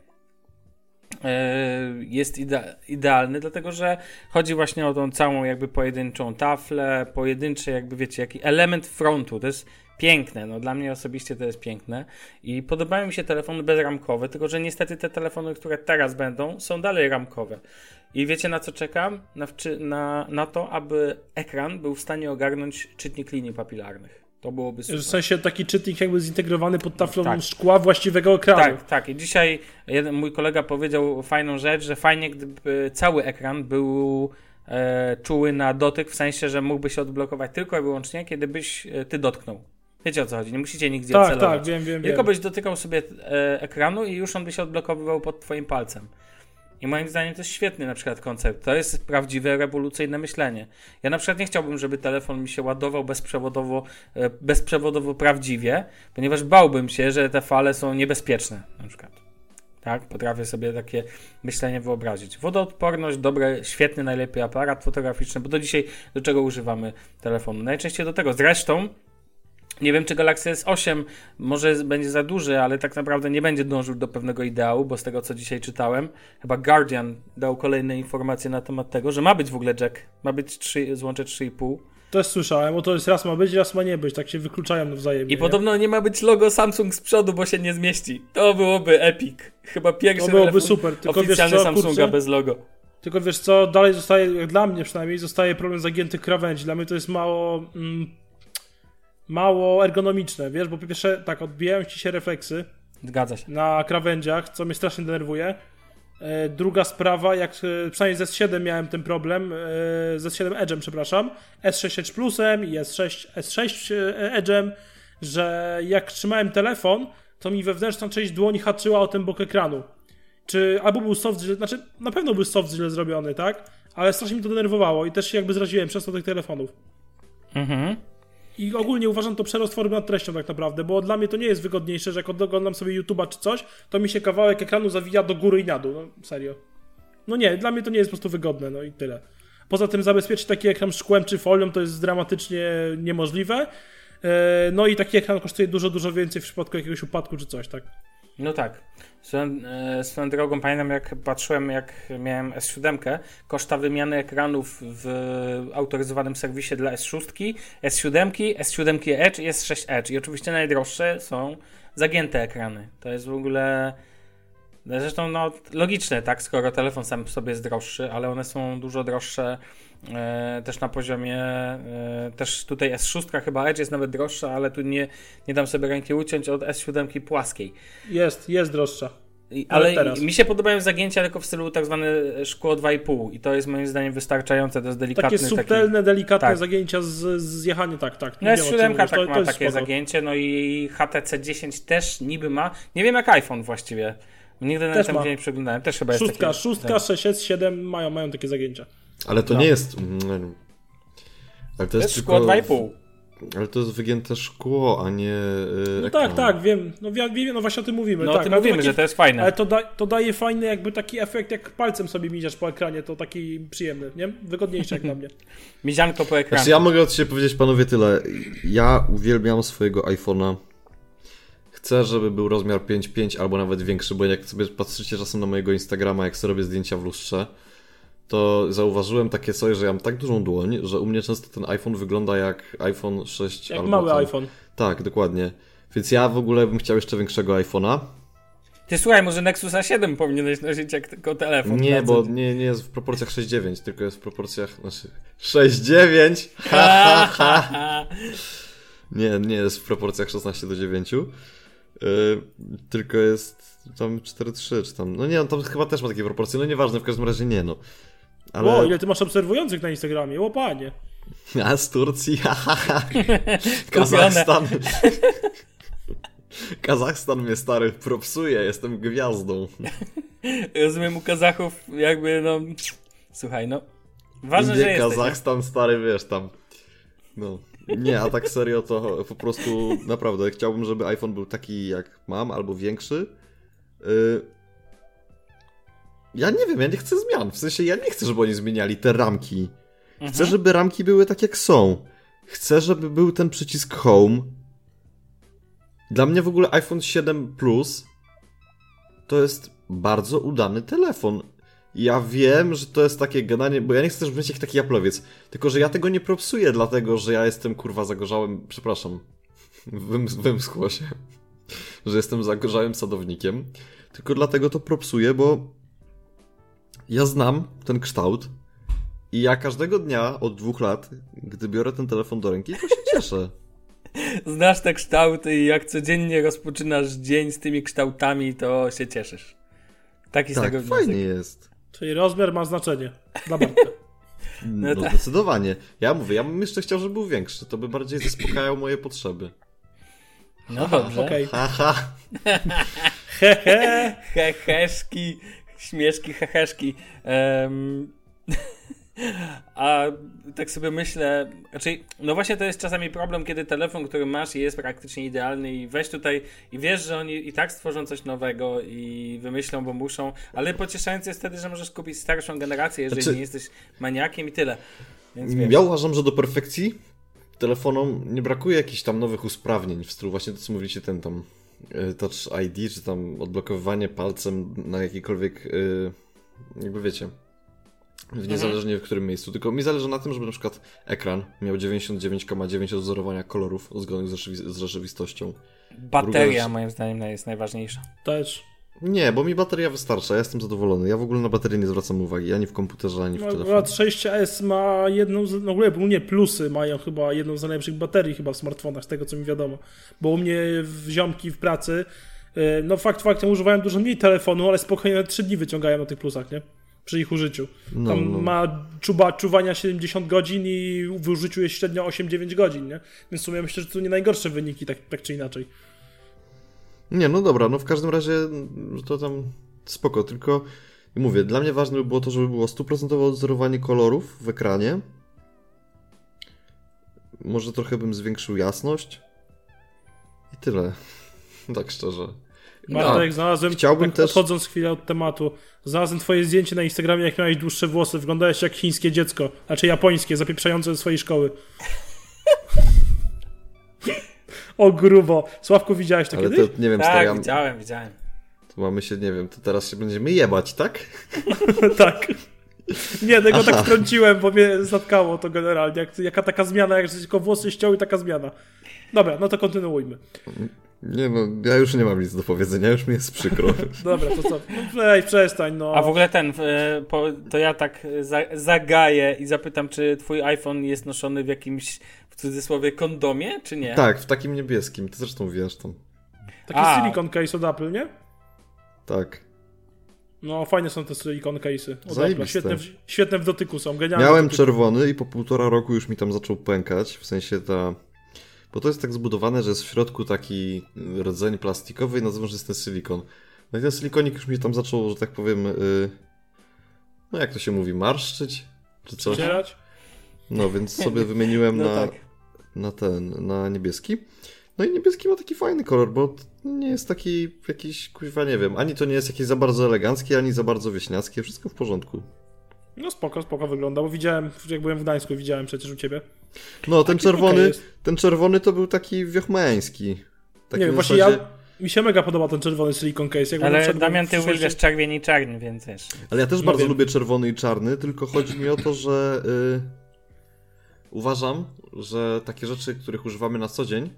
jest ide- idealny, dlatego że chodzi właśnie o tą całą jakby pojedynczą taflę, pojedynczy jakby wiecie, jaki element frontu, to jest piękne, no dla mnie osobiście to jest piękne i podobają mi się telefony bezramkowe, tylko że niestety te telefony, które teraz będą, są dalej ramkowe. I wiecie na co czekam? Na, na, na to, aby ekran był w stanie ogarnąć czytnik linii papilarnych. To byłoby super. W sensie taki czytnik jakby zintegrowany pod taflą Tak. szkła właściwego ekranu. Tak, tak. I dzisiaj jeden mój kolega powiedział fajną rzecz, że fajnie, gdyby cały ekran był e, czuły na dotyk, w sensie, że mógłby się odblokować tylko i wyłącznie, kiedy byś e, ty dotknął. Wiecie o co chodzi? Nie musicie nigdzie tak, celować. tak, wiem, wiem, Tylko wiem. byś dotykał sobie e, ekranu i już on by się odblokowywał pod twoim palcem. I moim zdaniem to jest świetny na przykład koncept. To jest prawdziwe, rewolucyjne myślenie. Ja na przykład nie chciałbym, żeby telefon mi się ładował bezprzewodowo, e, bezprzewodowo prawdziwie, ponieważ bałbym się, że te fale są niebezpieczne na przykład. Tak, potrafię sobie takie myślenie wyobrazić. Wodoodporność, dobry, świetny, najlepiej aparat fotograficzny, bo do dzisiaj do czego używamy telefonu? Najczęściej do tego. Zresztą nie wiem, czy Galaxy S8 może będzie za duży, ale tak naprawdę nie będzie dążył do pewnego ideału, bo z tego, co dzisiaj czytałem, chyba Guardian dał kolejne informacje na temat tego, że ma być w ogóle jack, ma być 3, złącze 3,5 Też słyszałem, bo to jest raz ma być, raz ma nie być, tak się wykluczają wzajemnie. i nie? podobno nie ma być logo Samsung z przodu, bo się nie zmieści. To byłoby epic. Chyba pierwszy To byłoby super, tylko wiesz oficjalny co, Samsunga kurczę? bez logo. Tylko wiesz co, dalej zostaje, jak dla mnie przynajmniej, zostaje problem zagiętych krawędzi. Dla mnie to jest mało... Mm, mało ergonomiczne, wiesz, bo po pierwsze, tak, odbijają ci się refleksy Zgadza się. na krawędziach, co mnie strasznie denerwuje. E, Druga sprawa, jak e, przynajmniej z S7 miałem ten problem, e, z S7 Edge'em, przepraszam, S6 Edge Plusem i S6, S6 e, Edge'em, że jak trzymałem telefon, to mi wewnętrzna część dłoni haczyła o ten bok ekranu. Czy albo był soft, źle, znaczy na pewno był soft źle zrobiony, tak? Ale strasznie mi to denerwowało i też się jakby zraziłem przez to tych telefonów. Mhm. I ogólnie uważam to przerost formy nad treścią tak naprawdę, bo dla mnie to nie jest wygodniejsze, że jak oglądam sobie YouTube'a czy coś, to mi się kawałek ekranu zawija do góry i na dół. No serio. No nie, dla mnie to nie jest po prostu wygodne, no i tyle. Poza tym zabezpieczyć taki ekran szkłem czy folią to jest dramatycznie niemożliwe. E, No i taki ekran kosztuje dużo, dużo więcej w przypadku jakiegoś upadku czy coś, tak? No tak. Swoją, e, swoją drogą pamiętam, jak patrzyłem, jak miałem S7, koszta wymiany ekranów w autoryzowanym serwisie dla S6, S7, S7 Edge i S6 Edge. I oczywiście najdroższe są zagięte ekrany. To jest w ogóle. Zresztą no, logiczne, tak, skoro telefon sam sobie jest droższy, ale one są dużo droższe też na poziomie, e, też tutaj S6 chyba Edge jest nawet droższa, ale tu nie, nie dam sobie ręki uciąć od S7 płaskiej. Jest, jest droższa. I, Ale teraz. mi się podobają zagięcia tylko w stylu tak zwane szkło 2,5 i to jest moim zdaniem wystarczające, to jest delikatny Takie subtelne, delikatne tak. zagięcia z, z tak, tak. No Wiem, o czym S7 mówisz. tak To- ma to jest takie spoko. zagięcie, no i HTC 10 też niby ma. Nie wiem jak iPhone właściwie. Nigdy na tym nie przeglądałem. Też chyba jest Szóstka, taki, szóstka, tak. 6S, 7 mają, mają takie zagięcia. Ale to No. nie jest... mm, Ale to jest, jest szkło tylko... 2,5. Ale to jest wygięte szkło, a nie yy, No tak, tak, wiem. No, wiem, wiem, no właśnie o tym mówimy. No tak, o tym ale mówimy, taki- że to jest fajne. Ale to, da, to daje fajny jakby taki efekt, jak palcem sobie miziasz po ekranie, to taki przyjemny, nie? Wygodniejszy jak dla mnie. (laughs) Mizianko po ekranie. Znaczy ja mogę od siebie powiedzieć panowie tyle. Ja uwielbiam swojego iPhone'a. Chcę, żeby był rozmiar 5.5 albo nawet większy, bo jak sobie patrzycie czasem na mojego Instagrama, jak sobie robię zdjęcia w lustrze, to zauważyłem takie coś, że ja mam tak dużą dłoń, że u mnie często ten iPhone wygląda jak iPhone 6 Jak albo mały tam- iPhone. Tak, dokładnie. Więc ja w ogóle bym chciał jeszcze większego iPhone'a. Ty słuchaj, może Nexusa 7 powinieneś nosić jak tylko telefon. Nie, bo nie, nie jest w proporcjach 6.9, tylko jest w proporcjach. Znaczy. 6.9! (laughs) Ha, ha, ha. Nie, nie jest w proporcjach 16 do 9. Yy, tylko jest tam 4.3 czy tam. No nie, on tam chyba też ma takie proporcje. No nieważne, w każdym razie nie no. Ale. O, ile ty masz obserwujących na Instagramie, o panie. (laughs) A z Turcji. (laughs) (laughs) Kazachstan. Kazachstan mnie stary propsuje, jestem gwiazdą. Rozumiem u Kazachów jakby no... Słuchaj, no... Ważne, że Indie, jesteś. no. Kazachstan, stary, wiesz, tam. No. Nie, a tak serio to po prostu naprawdę chciałbym, żeby iPhone był taki jak mam, albo większy. Yy... Ja nie wiem, ja nie chcę zmian. W sensie ja nie chcę, żeby oni zmieniali te ramki. Chcę, Mhm. żeby ramki były tak jak są. Chcę, żeby był ten przycisk Home. Dla mnie w ogóle iPhone 7 Plus to jest bardzo udany telefon. Ja wiem, że to jest takie gadanie, bo ja nie chcę też być jak taki japlowiec. Tylko, że ja tego nie propsuję, dlatego, że ja jestem kurwa zagorzałym. Przepraszam. (laughs) Wym, wymskło się. (laughs) Że jestem zagorzałym sadownikiem. Tylko dlatego to propsuję, bo ja znam ten kształt. I ja każdego dnia od dwóch lat, gdy biorę ten telefon do ręki, to się (laughs) cieszę. Znasz te kształty i jak codziennie rozpoczynasz dzień z tymi kształtami, to się cieszysz. Taki z Tak, tego wniosek. fajnie jest. Czyli rozmiar ma znaczenie dla Bartka. (laughs) No, tak. zdecydowanie. Ja mówię, ja bym jeszcze chciał, żeby był większy. To by bardziej zaspokajał moje potrzeby. No dobrze. Okej. Haha. Hehe. (laughs) Heheszki, śmieszki, heheszki. Em, (laughs) a tak sobie myślę, znaczy, no właśnie to jest czasami problem, kiedy telefon, który masz jest praktycznie idealny i weź tutaj i wiesz, że oni i tak stworzą coś nowego i wymyślą, bo muszą, ale pocieszające jest wtedy, że możesz kupić starszą generację, jeżeli Znaczy- nie jesteś maniakiem i tyle. Ja uważam, że do perfekcji telefonom nie brakuje jakichś tam nowych usprawnień w stylu właśnie to, co mówiliście, ten tam Touch ID, czy tam odblokowywanie palcem na jakikolwiek, e, jakby wiecie, w niezależnie w którym miejscu. Tylko mi zależy na tym, żeby na przykład ekran miał 99,9 odzorowania kolorów zgodnych z, rzeczywi- z rzeczywistością. Bateria moim zdaniem jest najważniejsza. Też. Nie, bo mi bateria wystarcza, ja jestem zadowolony. Ja w ogóle na baterię nie zwracam uwagi, ani w komputerze, ani w No, telefonie. akurat 6S ma jedną, z, no w ogóle u mnie plusy mają chyba jedną z najlepszych baterii chyba w smartfonach, z tego co mi wiadomo. Bo u mnie w ziomki w pracy, e, no fakt faktem używałem dużo mniej telefonu, ale spokojnie 3 dni wyciągają na tych plusach, nie? Przy ich użyciu. No, Tam no. ma czuba, czuwania 70 godzin i w użyciu jest średnio 8-9 godzin, nie? Więc w sumie myślę, że to nie najgorsze wyniki, tak, tak czy inaczej. Nie, no dobra, no w każdym razie mm, to tam spoko, tylko mówię, dla mnie ważne by było to, żeby było stuprocentowe odzorowanie kolorów w ekranie. może trochę bym zwiększył jasność. I tyle. (laughs) Tak szczerze. Bartek, znalazłem, Chciałbym tak też- odchodząc chwilę od tematu, znalazłem twoje zdjęcie na Instagramie, jak miałeś dłuższe włosy. Wyglądałeś jak chińskie dziecko, znaczy japońskie, zapieprzające ze swojej szkoły. (laughs) o grubo. Sławku, widziałeś to Ale kiedyś? to nie wiem, Tak, ja, widziałem, widziałem. to mamy się, nie wiem, to teraz się będziemy jebać, tak? (laughs) tak. Nie, tego tak Aha. wtrąciłem, bo mnie zatkało to generalnie. Jak, jaka taka zmiana, jak tylko włosy ściął i taka zmiana. Dobra, no to kontynuujmy. Nie no, ja już nie mam nic do powiedzenia, już mi jest przykro. (laughs) Dobra, to co? No weź, przestań, no. A w ogóle ten, e, to ja tak za, zagaję i zapytam, czy twój iPhone jest noszony w jakimś, w cudzysłowie, kondomie, czy nie? tak, w takim niebieskim, ty zresztą wiesz tam. Taki A. silicon case od Apple, nie? Tak. No, fajne są te silicon case'y. Zajebiste. Świetne, w, świetne w dotyku są, genialne. Miałem czerwony i po półtora roku już mi tam zaczął pękać, w sensie ta... Bo to jest tak zbudowane, że jest w środku taki rdzeń plastikowy i nazywam, że jest ten silikon. No i ten silikonik już mi tam zaczął, że tak powiem, y... no jak to się mówi, marszczyć? Czy coś? Przecierać? No więc sobie wymieniłem No na, tak. Na ten, na niebieski. No i niebieski ma taki fajny kolor, bo nie jest taki jakiś, kuźwa, nie wiem, ani to nie jest jakieś za bardzo eleganckie, ani za bardzo wieśniackie, wszystko w porządku. No spoko, spoko wygląda, bo widziałem, jak byłem w Gdańsku, widziałem przecież u ciebie. No, ten Taki czerwony, ten czerwony to był taki wiochmeński. Taki nie wiem, właśnie zasadzie- ja, mi się mega podoba ten czerwony silicon case. Jak Ale Damian, ty uwielbiasz czerwień i czarny, więc wiesz. Ale ja też No bardzo wiem. lubię czerwony i czarny, tylko chodzi mi o to, że y, uważam, że takie rzeczy, których używamy na co dzień,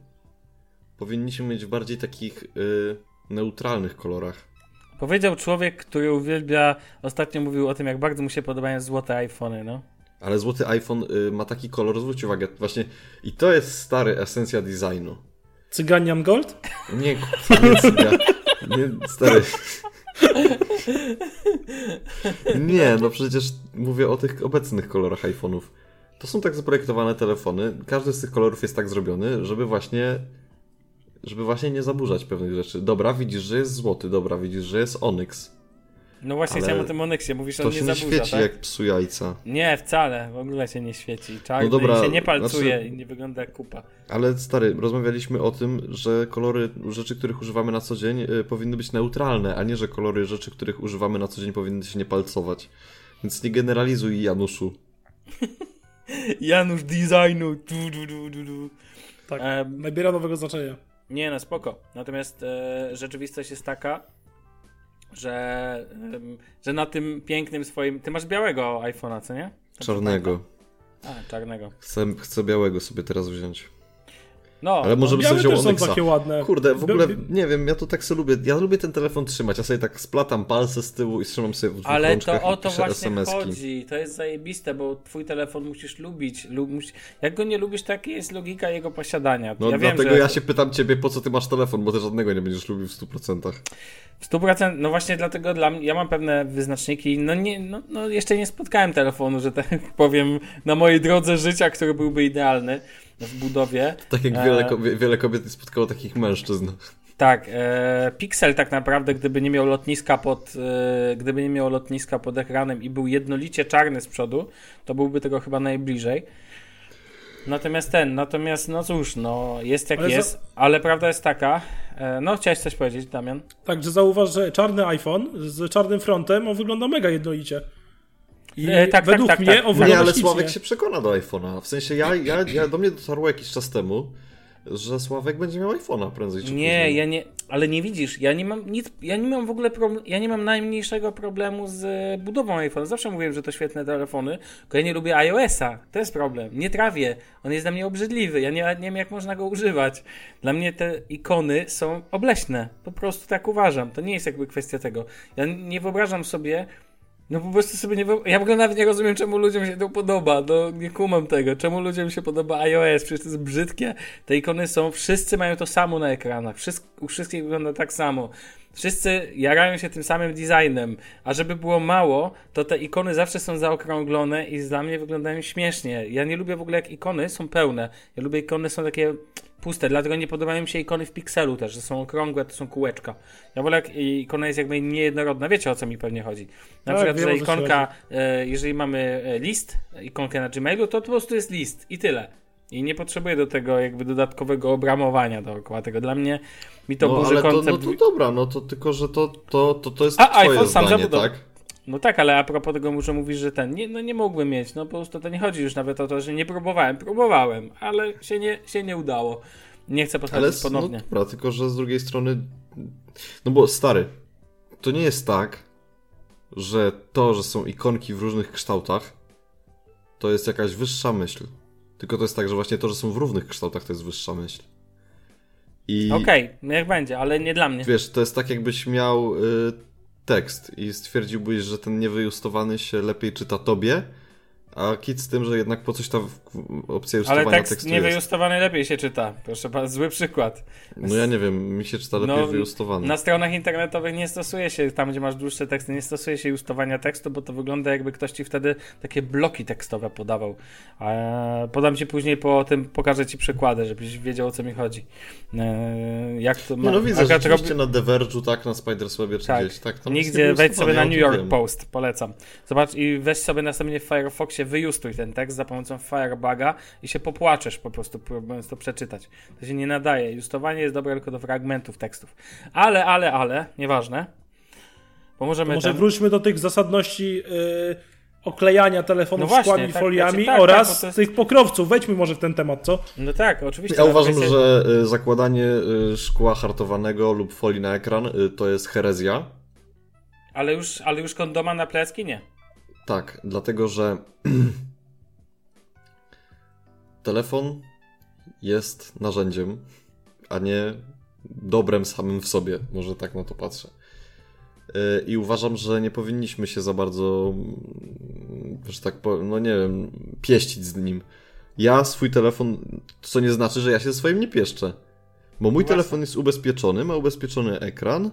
powinniśmy mieć w bardziej takich y, neutralnych kolorach. Powiedział człowiek, który uwielbia, ostatnio mówił o tym, jak bardzo mu się podobają złote iPhony, no. Ale złoty iPhone y, ma taki kolor, zwróć uwagę, właśnie i to jest stary esencja designu. Cyganian Gold? Nie, kurwa, nie, cyga. nie stary. (laughs) Nie, no przecież mówię o tych obecnych kolorach iPhone'ów. To są tak zaprojektowane telefony, każdy z tych kolorów jest tak zrobiony, żeby właśnie żeby właśnie nie zaburzać pewnych rzeczy. Dobra, widzisz, że jest złoty, dobra, widzisz, że jest onyx. No właśnie chciałem o tym Onyxie, mówisz, że To on nie się nie zaburza, świeci tak? jak psu jajca. Nie, wcale, w ogóle się nie świeci. Czarny No dobra, się nie palcuje znaczy- i nie wygląda jak kupa. Ale stary, rozmawialiśmy o tym, że kolory rzeczy, których używamy na co dzień, y, powinny być neutralne, a nie, że kolory rzeczy, których używamy na co dzień powinny się nie palcować. Więc nie generalizuj, Januszu. (laughs) Janusz designu. Du, du, du, du, du. Tak, Em, nabiera nowego znaczenia. Nie, no spoko. Natomiast e, rzeczywistość jest taka, że, em, że na tym pięknym swoim... Ty masz białego iPhone'a, co nie? Czarnego. A, czarnego. Chcę, chcę białego sobie teraz wziąć. No, Ale może by Białe sobie wziął też są Onyxa. takie ładne. Kurde, w ogóle nie wiem, ja to tak sobie lubię. Ja lubię ten telefon trzymać. Ja sobie tak splatam palce z tyłu i trzymam sobie w dwóch Ale to o to właśnie SMS-ki. chodzi. To jest zajebiste, bo twój telefon musisz lubić. Lub, musi... Jak go nie lubisz, taka jest logika jego posiadania. No ja wiem, dlatego że ja się pytam ciebie, po co ty masz telefon, bo ty żadnego nie będziesz lubił w 100%. W 100%, no właśnie dlatego dla mnie, ja mam pewne wyznaczniki, no nie, no, no jeszcze nie spotkałem telefonu, że tak (laughs) powiem, na mojej drodze życia, który byłby idealny w budowie. Tak jak E, wiele, kobie, wiele kobiet nie spotkało takich mężczyzn. Tak, e, Pixel tak naprawdę, gdyby nie miał lotniska pod, e, gdyby nie miał lotniska pod ekranem i był jednolicie czarny z przodu, to byłby tego chyba najbliżej. Natomiast ten, natomiast no cóż, no jest jak Ale za- jest, ale prawda jest taka, e, no chciałeś coś powiedzieć, Damian? Także zauważ, że czarny iPhone z czarnym frontem, on wygląda mega jednolicie. I E, tak, tak, według tak, mnie tak. on Nie, wygląda ale ślicznie. Sławek się przekona do iPhone'a. W sensie ja, ja, ja do mnie dotarło jakiś czas temu, że Sławek będzie miał iPhone'a prędzej czy Nie, później. ja nie, ale nie widzisz, ja nie mam nic, ja nie mam w ogóle problem, ja nie mam najmniejszego problemu z e, budową iPhone. Zawsze mówiłem, że to świetne telefony, tylko ja nie lubię iOS-a. To jest problem. Nie trawię. On jest dla mnie obrzydliwy. Ja nie, nie wiem, jak można go używać. Dla mnie te ikony są obleśne. Po prostu tak uważam. To nie jest jakby kwestia tego. Ja nie wyobrażam sobie, no po prostu sobie nie wyobrażam. Ja w ogóle nawet nie rozumiem, czemu ludziom się to podoba. No nie kumam tego. Czemu ludziom się podoba iOS? Przecież to jest brzydkie. Te ikony są, wszyscy mają to samo na ekranach. Wszyst, u wszystkich wygląda tak samo. Wszyscy jarają się tym samym designem, a żeby było mało, to te ikony zawsze są zaokrąglone i dla mnie wyglądają śmiesznie. Ja nie lubię w ogóle jak ikony są pełne. Ja lubię ikony są takie puste, dlatego nie podobają mi się ikony w Pixelu też, że są okrągłe, to są kółeczka. Ja wolę jak ikona jest jakby niejednorodna, wiecie o co mi pewnie chodzi. Na Tak, przykład, że ikonka, e, jeżeli mamy e, list, ikonkę na Gmailu, to po prostu jest list i tyle. I nie potrzebuję do tego jakby dodatkowego obramowania dookoła tego. Dla mnie mi to no, burzy to, koncept. no to dobra, no to tylko, że to, to, to, to jest A, twoje iPhone sam zdanie, zabudował. tak? No tak, ale a propos tego muszę mówić, że ten, nie, no nie mógłbym mieć, no po prostu to nie chodzi już nawet o to, że nie próbowałem, próbowałem, ale się nie, się nie udało. Nie chcę Ale powtarzać s- no ponownie. dobra, tylko że z drugiej strony. No bo stary, to nie jest tak, że to, że są ikonki w różnych kształtach, to jest jakaś wyższa myśl. Tylko to jest tak, że właśnie to, że są w równych kształtach, to jest wyższa myśl. I Okej, niech będzie, ale nie dla mnie. wiesz, to jest tak, jakbyś miał y, tekst i stwierdziłbyś, że ten niewyiustowany się lepiej czyta tobie, a kit z tym, że jednak po coś ta opcja Ale justowania tekst tekstu niewyjustowany lepiej się czyta. Proszę bardzo, zły przykład. No ja nie wiem, mi się czyta lepiej No, wyjustowany. Na stronach internetowych nie stosuje się, tam gdzie masz dłuższe teksty, nie stosuje się justowania tekstu, bo to wygląda jakby ktoś ci wtedy takie bloki tekstowe podawał. Eee, podam ci później po tym, pokażę ci przykłady, żebyś wiedział o co mi chodzi. Eee, jak to ma... Nie no widzę, akurat rzeczywiście robi- na Diverge'u, tak, na Spiderswebie czy Tak, gdzieś, tak. nigdzie wejdź sobie na New York. Post, polecam. Zobacz i weź sobie następnie w Firefoxie, wyjustuj ten tekst za pomocą Firebaga i się popłaczesz po prostu, próbując to przeczytać. To się nie nadaje. Justowanie jest dobre tylko do fragmentów tekstów. Ale, ale, ale, nieważne. Bo możemy Może ten... wróćmy do tych zasadności yy, oklejania telefonów No właśnie, szkłami, tak, foliami znaczy, tak, oraz tak, jest- tych pokrowców. Wejdźmy może w ten temat, co? No tak, oczywiście. Ja uważam, wiecie- że y, zakładanie y, szkła hartowanego lub folii na ekran y, to jest herezja. Ale już, ale już kondoma na plecki nie. Tak, dlatego że (clears throat) telefon jest narzędziem, a nie dobrem samym w sobie. Może tak na to patrzę. Y, I uważam, że nie powinniśmy się za bardzo, mm, że tak powiem, no nie wiem, pieścić z nim. Ja swój telefon, co nie znaczy, że ja się swoim nie pieszczę. Bo mój Właśnie. telefon jest ubezpieczony, ma ubezpieczony ekran,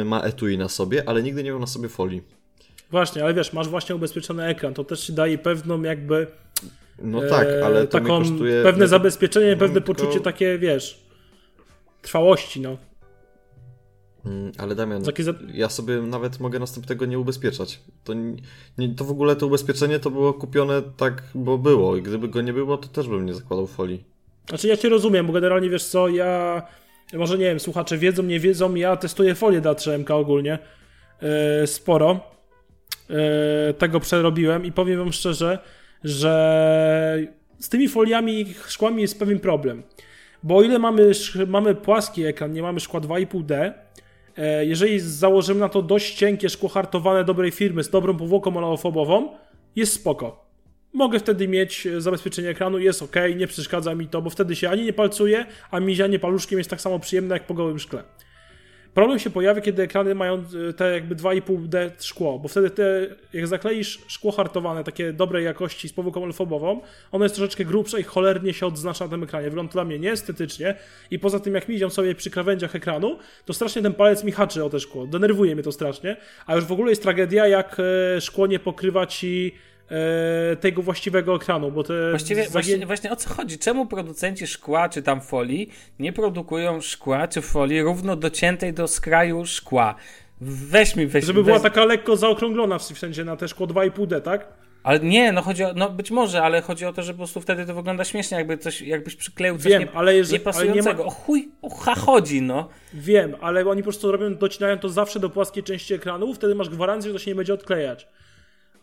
y, ma etui na sobie, ale nigdy nie miał na sobie folii. Właśnie, ale wiesz, masz właśnie ubezpieczony ekran, to też ci daje pewną jakby No e, tak, ale to taką, kosztuje... pewne zabezpieczenie, pewne tylko- poczucie takie, wiesz, trwałości, no. Mm, Ale Damian, za... ja sobie nawet mogę następnego nie ubezpieczać. To, nie, to w ogóle to ubezpieczenie to było kupione tak, bo było. I gdyby go nie było, to też bym nie zakładał folii. Znaczy ja cię rozumiem, bo generalnie wiesz co, ja może nie wiem, słuchacze wiedzą, nie wiedzą, ja testuję folię dla 3MK ogólnie e, sporo. E, tego przerobiłem i powiem wam szczerze, że z tymi foliami i szkłami jest pewien problem. Bo o ile mamy, mamy płaski ekran, nie mamy szkła 2,5D, e, jeżeli założymy na to dość cienkie szkło hartowane dobrej firmy z dobrą powłoką malofobową, jest spoko. Mogę wtedy mieć e, zabezpieczenie ekranu, jest ok, nie przeszkadza mi to, bo wtedy się ani nie palcuje, a mizianie paluszkiem jest tak samo przyjemne jak po gołym szkle. Problem się pojawia, kiedy ekrany mają e, te jakby 2,5D szkło, bo wtedy te, jak zakleisz szkło hartowane, takie dobrej jakości z powłoką alfobową, ono jest troszeczkę grubsze i cholernie się odznacza na tym ekranie. Wygląda dla mnie nieestetycznie i poza tym jak miziam sobie przy krawędziach ekranu, to strasznie ten palec mi haczy o te szkło. Denerwuje mnie to strasznie, a już w ogóle jest tragedia, jak e, szkło nie pokrywa ci e, tego właściwego ekranu, bo te Właściwie, właśnie, właśnie o co chodzi? Czemu producenci szkła czy tam folii nie produkują szkła czy folii równo dociętej do skraju szkła? Weź mi, weź żeby weź... była taka lekko zaokrąglona w sensie na te szkło 2,5D, tak? Ale nie, no chodzi o, no być może, ale chodzi o to, że po prostu wtedy to wygląda śmiesznie, jakby coś, jakbyś przykleił coś Wiem, nie, ale jeżeli- niepasującego. ale nie ma- O chuj, o ha chodzi, no. Wiem, ale oni po prostu robią, docinają to zawsze do płaskiej części ekranu, wtedy masz gwarancję, że to się nie będzie odklejać.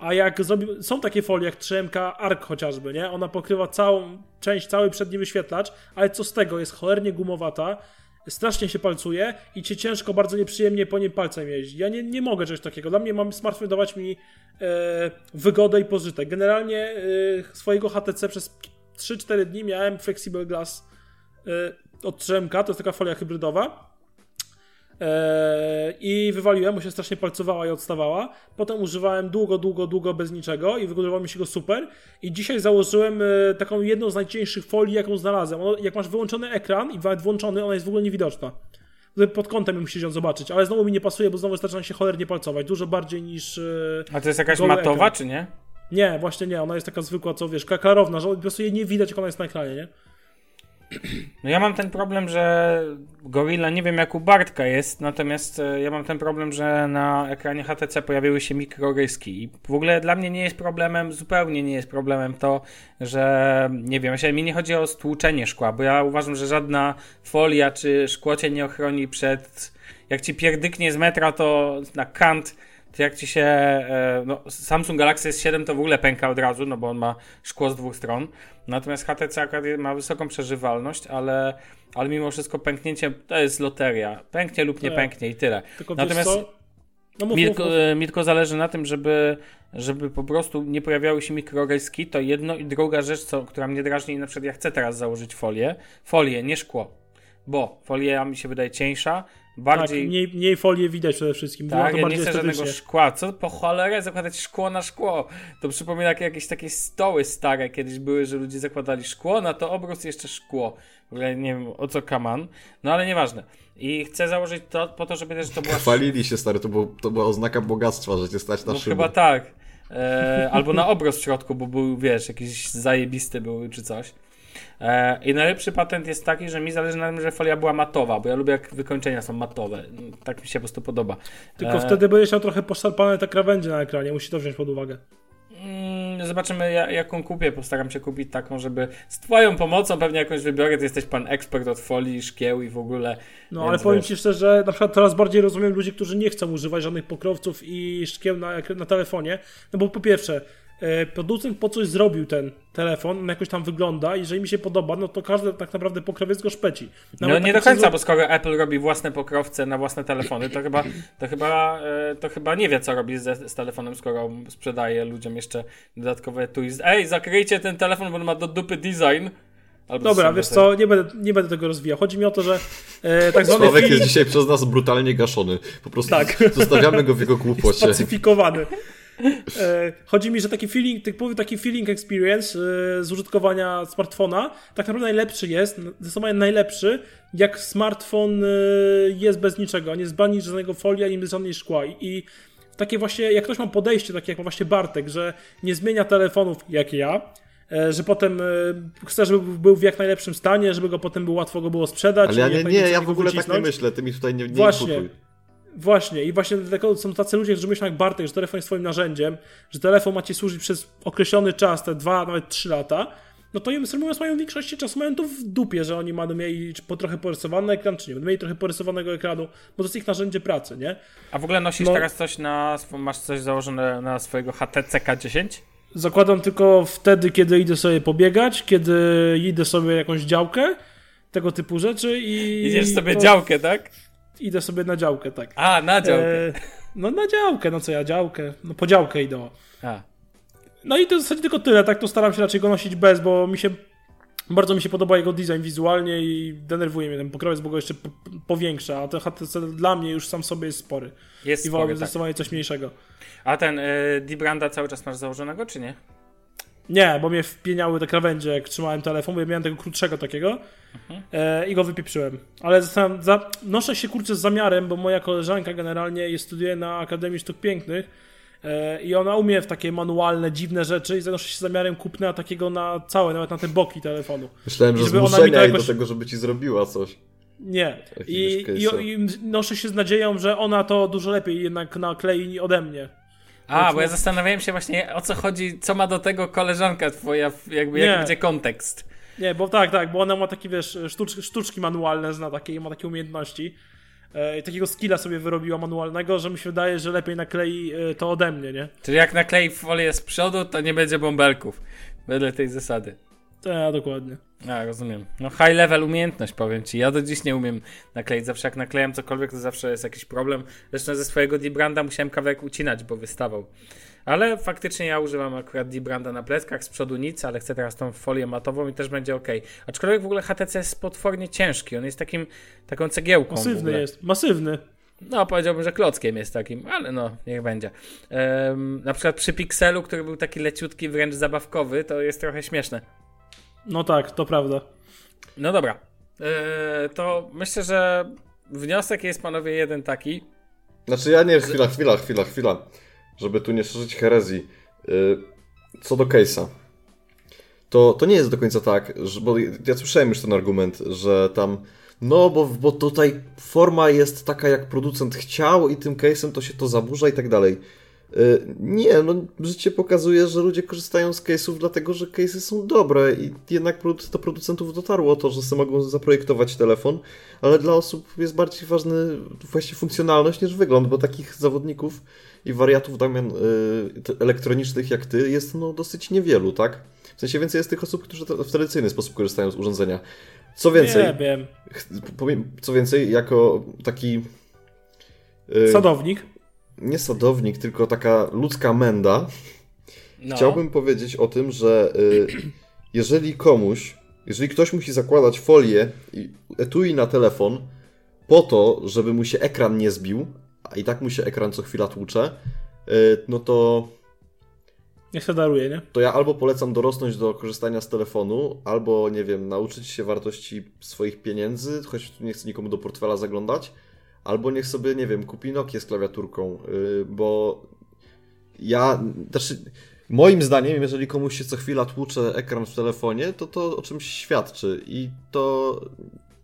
A jak zrobi... są takie folie jak 3MK Arc chociażby, nie? Ona pokrywa całą część, cały przedni wyświetlacz, ale co z tego, jest cholernie gumowata, strasznie się palcuje i cię ciężko, bardzo nieprzyjemnie po nim palcem jeździ. Ja nie, nie mogę czegoś takiego. Dla mnie mam smartfon dawać mi e, wygodę i pożytek. Generalnie e, swojego HTC przez 3-4 dni miałem Flexible Glass e, od 3MK, to jest taka folia hybrydowa. Eee, I wywaliłem, bo się strasznie palcowała i odstawała. Potem używałem długo, długo, długo bez niczego i wygodowało mi się go super. I dzisiaj założyłem e, taką jedną z najcieńszych folii, jaką znalazłem. Ono, jak masz wyłączony ekran i nawet włączony, ona jest w ogóle niewidoczna. Pod kątem musisz ją zobaczyć, ale znowu mi nie pasuje, bo znowu zaczyna się cholernie palcować. Dużo bardziej niż. e, A to jest jakaś matowa, ekran. czy nie? Nie, właśnie nie. Ona jest taka zwykła, co wiesz, klarowna, że po prostu jej nie widać, jak ona jest na ekranie, nie? (clears throat) No ja mam ten problem, że Gorilla nie wiem jak u Bartka jest, natomiast e, ja mam ten problem, że na ekranie HTC pojawiły się mikroryski i w ogóle dla mnie nie jest problemem, zupełnie nie jest problemem to, że nie wiem, myślę, mi nie chodzi o stłuczenie szkła, bo ja uważam, że żadna folia czy szkło cię nie ochroni przed, jak ci pierdyknie z metra to na kant jak ci się. e, No, Samsung Galaxy S7 to w ogóle pęka od razu, no bo on ma szkło z dwóch stron. Natomiast HTC akurat ma wysoką przeżywalność, ale, ale mimo wszystko pęknięcie to jest loteria. Pęknie lub nie Tak. pęknie i tyle. Tylko Natomiast? No mów, mi, mów, mów. e, mi tylko zależy na tym, żeby, żeby po prostu nie pojawiały się mikroryski. To jedno i druga rzecz, co, która mnie drażni, na przykład ja chcę teraz założyć folię. Folię, nie szkło. Bo folia mi się wydaje cieńsza, Tak, bardziej. mniej, mniej folii widać przede wszystkim. Było Tak, to ja nie bardziej chcę żadnego szkła. Co po cholerę zakładać szkło na szkło? To przypomina jak jakieś takie stoły stare kiedyś były, że ludzie zakładali szkło, na to obrót jeszcze szkło. W ogóle nie wiem o co kaman. No ale nieważne. I chcę założyć to po to, żeby też to była Chwalili się, stary, to, było, to była oznaka bogactwa, że cię stać na No szyby. chyba tak. E, albo na obroz w środku, bo był, wiesz, jakiś zajebisty był czy coś. E, I najlepszy patent jest taki, że mi zależy na tym, że folia była matowa, bo ja lubię jak wykończenia są matowe. Tak mi się po prostu podoba. Tylko E, wtedy będziesz miał trochę poszarpane te krawędzie na ekranie, musisz to wziąć pod uwagę. Mm, Zobaczymy, ja- jaką kupię. Postaram się kupić taką, żeby z Twoją pomocą pewnie jakąś wybiorę. Ty jesteś pan ekspert od folii, szkieł i w ogóle. No ale powiem wiesz. Ci szczerze, że na przykład coraz bardziej rozumiem ludzi, którzy nie chcą używać żadnych pokrowców i szkieł na, na telefonie. No bo po pierwsze, producent po coś zrobił ten telefon, on jakoś tam wygląda, i jeżeli mi się podoba, no to każdy tak naprawdę pokrowiec go szpeci. No Nawet nie do końca, bo skoro Apple robi własne pokrowce na własne telefony, to chyba, to chyba, e, to chyba nie wie, co robi z, z telefonem, skoro sprzedaje ludziom jeszcze dodatkowe twist. Ej, zakryjcie ten telefon, bo on ma do dupy design. Albo Dobra, wiesz co, nie będę, nie będę tego rozwijał. Chodzi mi o to, że e, tak zwany Sławek feeling jest dzisiaj przez nas brutalnie gaszony. Po prostu Tak. zostawiamy go w jego głupocie. spacyfikowany. E, chodzi mi, że taki feeling, taki feeling experience e, z użytkowania smartfona tak naprawdę najlepszy jest, zdecydowanie najlepszy, jak smartfon e, jest bez niczego, nie jest ani żadnego folia, ani bez żadnej szkła. I, takie właśnie, jak ktoś ma podejście, takie jak ma właśnie Bartek, że nie zmienia telefonów jak ja, że potem chce, żeby był w jak najlepszym stanie, żeby go potem było łatwo go było sprzedać. Ale ja nie, nie, ja w ogóle tak nie myślę, ty mi tutaj nie, nie Właśnie. imputuj. Właśnie, i właśnie dlatego są tacy ludzie, którzy myślą jak Bartek, że telefon jest swoim narzędziem, że telefon ma ci służyć przez określony czas, te dwa, nawet trzy lata, no to im mówiąc, mają w większości czasu mają to w dupie, że oni będą mieli po trochę porysowany ekran, czy nie, będą mieli trochę porysowanego ekranu, bo to jest ich narzędzie pracy, nie? A w ogóle nosisz No. teraz coś na, masz coś założone na swojego HTC K10? Zakładam tylko wtedy, kiedy idę sobie pobiegać, kiedy idę sobie jakąś działkę, tego typu rzeczy i... Idziesz sobie to- działkę, tak? Idę sobie na działkę, tak. A, na działkę. E, no na działkę, no co ja, działkę, no po działkę idę. A. No i to w zasadzie tylko tyle, tak to staram się raczej go nosić bez, bo mi się bardzo mi się podoba jego design wizualnie i denerwuje mnie ten pokrowiec, bo go jeszcze powiększa, a ten HTC dla mnie już sam sobie jest spory. Jest I wolałbym tak. zdecydowanie coś mniejszego. A ten y, D-Branda cały czas masz założonego, czy nie? Nie, bo mnie wpieniały te krawędzie, jak trzymałem telefon, bo ja miałem tego krótszego takiego e, i go wypieprzyłem. Ale za, noszę się kurczę z zamiarem, bo moja koleżanka generalnie jest, studiuje na Akademii Sztuk Pięknych e, i ona umie w takie manualne, dziwne rzeczy i zanoszę się z zamiarem kupna takiego na całe, nawet na te boki telefonu. Myślałem, że Żeby ona mi zmuszenia jakoś- do tego, żeby ci zrobiła coś. Nie. I, i. I noszę się z nadzieją, że ona to dużo lepiej jednak naklei ode mnie. A, bo ja zastanawiałem się właśnie o co chodzi, co ma do tego koleżanka twoja, jakby jaki będzie kontekst. Nie, bo tak, tak, bo ona ma takie, wiesz, sztucz, sztuczki manualne, zna takie, ma takie umiejętności. E, takiego skilla sobie wyrobiła manualnego, że mi się wydaje, że lepiej naklei e, to ode mnie, nie? Czyli jak naklei folię z przodu, to nie będzie bąbelków. Wedle tej zasady. Tak, dokładnie. A, rozumiem. No high level umiejętność, powiem ci. Ja do dziś nie umiem nakleić. Zawsze jak naklejam cokolwiek, to zawsze jest jakiś problem. Zresztą ze swojego D-Branda musiałem kawałek ucinać, bo wystawał. Ale faktycznie ja używam akurat D-Branda na pleckach, z przodu nic, ale chcę teraz tą folię matową i też będzie ok. Aczkolwiek w ogóle HTC jest potwornie ciężki. On jest takim, taką cegiełką Masywny jest, masywny. No, powiedziałbym, że klockiem jest takim, ale no, niech będzie. Em, na przykład przy Pixelu, który był taki leciutki, wręcz zabawkowy, to jest trochę śmieszne. No tak, to prawda. No dobra. E, to myślę, że wniosek jest, panowie, jeden taki. Znaczy ja nie, chwila, chwila, chwila, chwila. Żeby tu nie szerzyć herezji. Yy, co do case'a. to, to nie jest do końca tak, że, bo ja słyszałem już ten argument, że tam no, bo, bo tutaj forma jest taka, jak producent chciał i tym case'em to się to zaburza i tak dalej. Y, nie, no życie pokazuje, że ludzie korzystają z case'ów dlatego, że case'y są dobre i jednak do producentów dotarło to, że sobie mogą zaprojektować telefon, ale dla osób jest bardziej ważny właśnie funkcjonalność niż wygląd, bo takich zawodników i wariatów Damian y, elektronicznych jak ty jest no dosyć niewielu, tak? W sensie więcej jest tych osób, którzy w tradycyjny sposób korzystają z urządzenia. Co więcej, nie wiem. Co więcej, jako taki. Yy, sadownik. Nie sadownik, tylko taka ludzka menda. No. Chciałbym powiedzieć o tym, że yy, jeżeli komuś, jeżeli ktoś musi zakładać folię i etui na telefon po to, żeby mu się ekran nie zbił, a i tak mu się ekran co chwila tłucze, yy, no to Niech się daruje, nie? To ja albo polecam dorosnąć do korzystania z telefonu, albo, nie wiem, nauczyć się wartości swoich pieniędzy, choć nie chcę nikomu do portfela zaglądać, albo niech sobie, nie wiem, kupi Nokia z klawiaturką, yy, bo ja, znaczy, moim zdaniem, jeżeli komuś się co chwila tłucze ekran w telefonie, to to o czymś świadczy i to,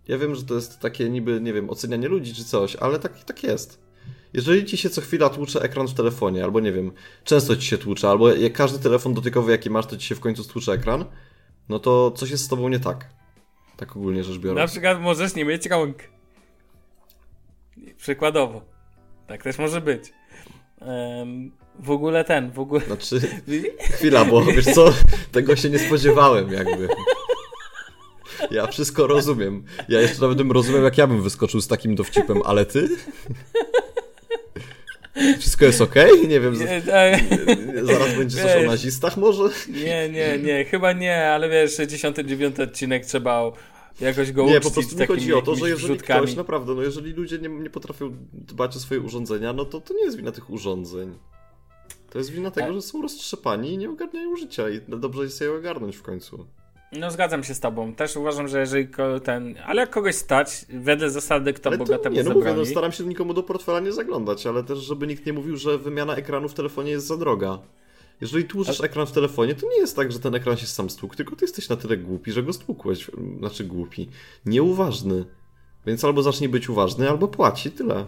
ja wiem, że to jest takie niby, nie wiem, ocenianie ludzi czy coś, ale tak, tak jest. Jeżeli ci się co chwila tłucze ekran w telefonie, albo nie wiem, często ci się tłucze, albo jak każdy telefon dotykowy, jaki masz, to ci się w końcu stłucze ekran, no to coś jest z tobą nie tak. Tak ogólnie rzecz biorąc. Na przykład możesz nie mieć rąk. Przykładowo. Tak też może być. Um, w ogóle ten, w ogóle... Znaczy, (laughs) chwila, bo wiesz co, tego się nie spodziewałem jakby. Ja wszystko rozumiem. Ja jeszcze nawet bym rozumiał, jak ja bym wyskoczył z takim dowcipem, ale ty? Wszystko jest okej? Okay? Nie wiem. Tak. zaraz będzie coś o nazistach może? Nie, nie, nie. Chyba nie, ale wiesz, 69 odcinek trzeba jakoś go Nie, po prostu mi chodzi o to, że jeżeli ktoś naprawdę, no jeżeli ludzie nie, nie potrafią dbać o swoje urządzenia, no to to nie jest wina tych urządzeń. To jest wina tego, że są roztrzepani i nie ogarniają życia i dobrze jest je ogarnąć w końcu. No zgadzam się z tobą. Też uważam, że jeżeli ten... Ale jak kogoś stać, wedle zasady kto ale bogatemu nie, no zabroni... mówię, no staram się nikomu do portfela nie zaglądać, ale też żeby nikt nie mówił, że wymiana ekranu w telefonie jest za droga. Jeżeli tłuczesz a... ekran w telefonie, to nie jest tak, że ten ekran się sam stłukł, tylko ty jesteś na tyle głupi, że go stłukłeś. Znaczy głupi. Nieuważny. Więc albo zacznij być uważny, albo płaci, tyle.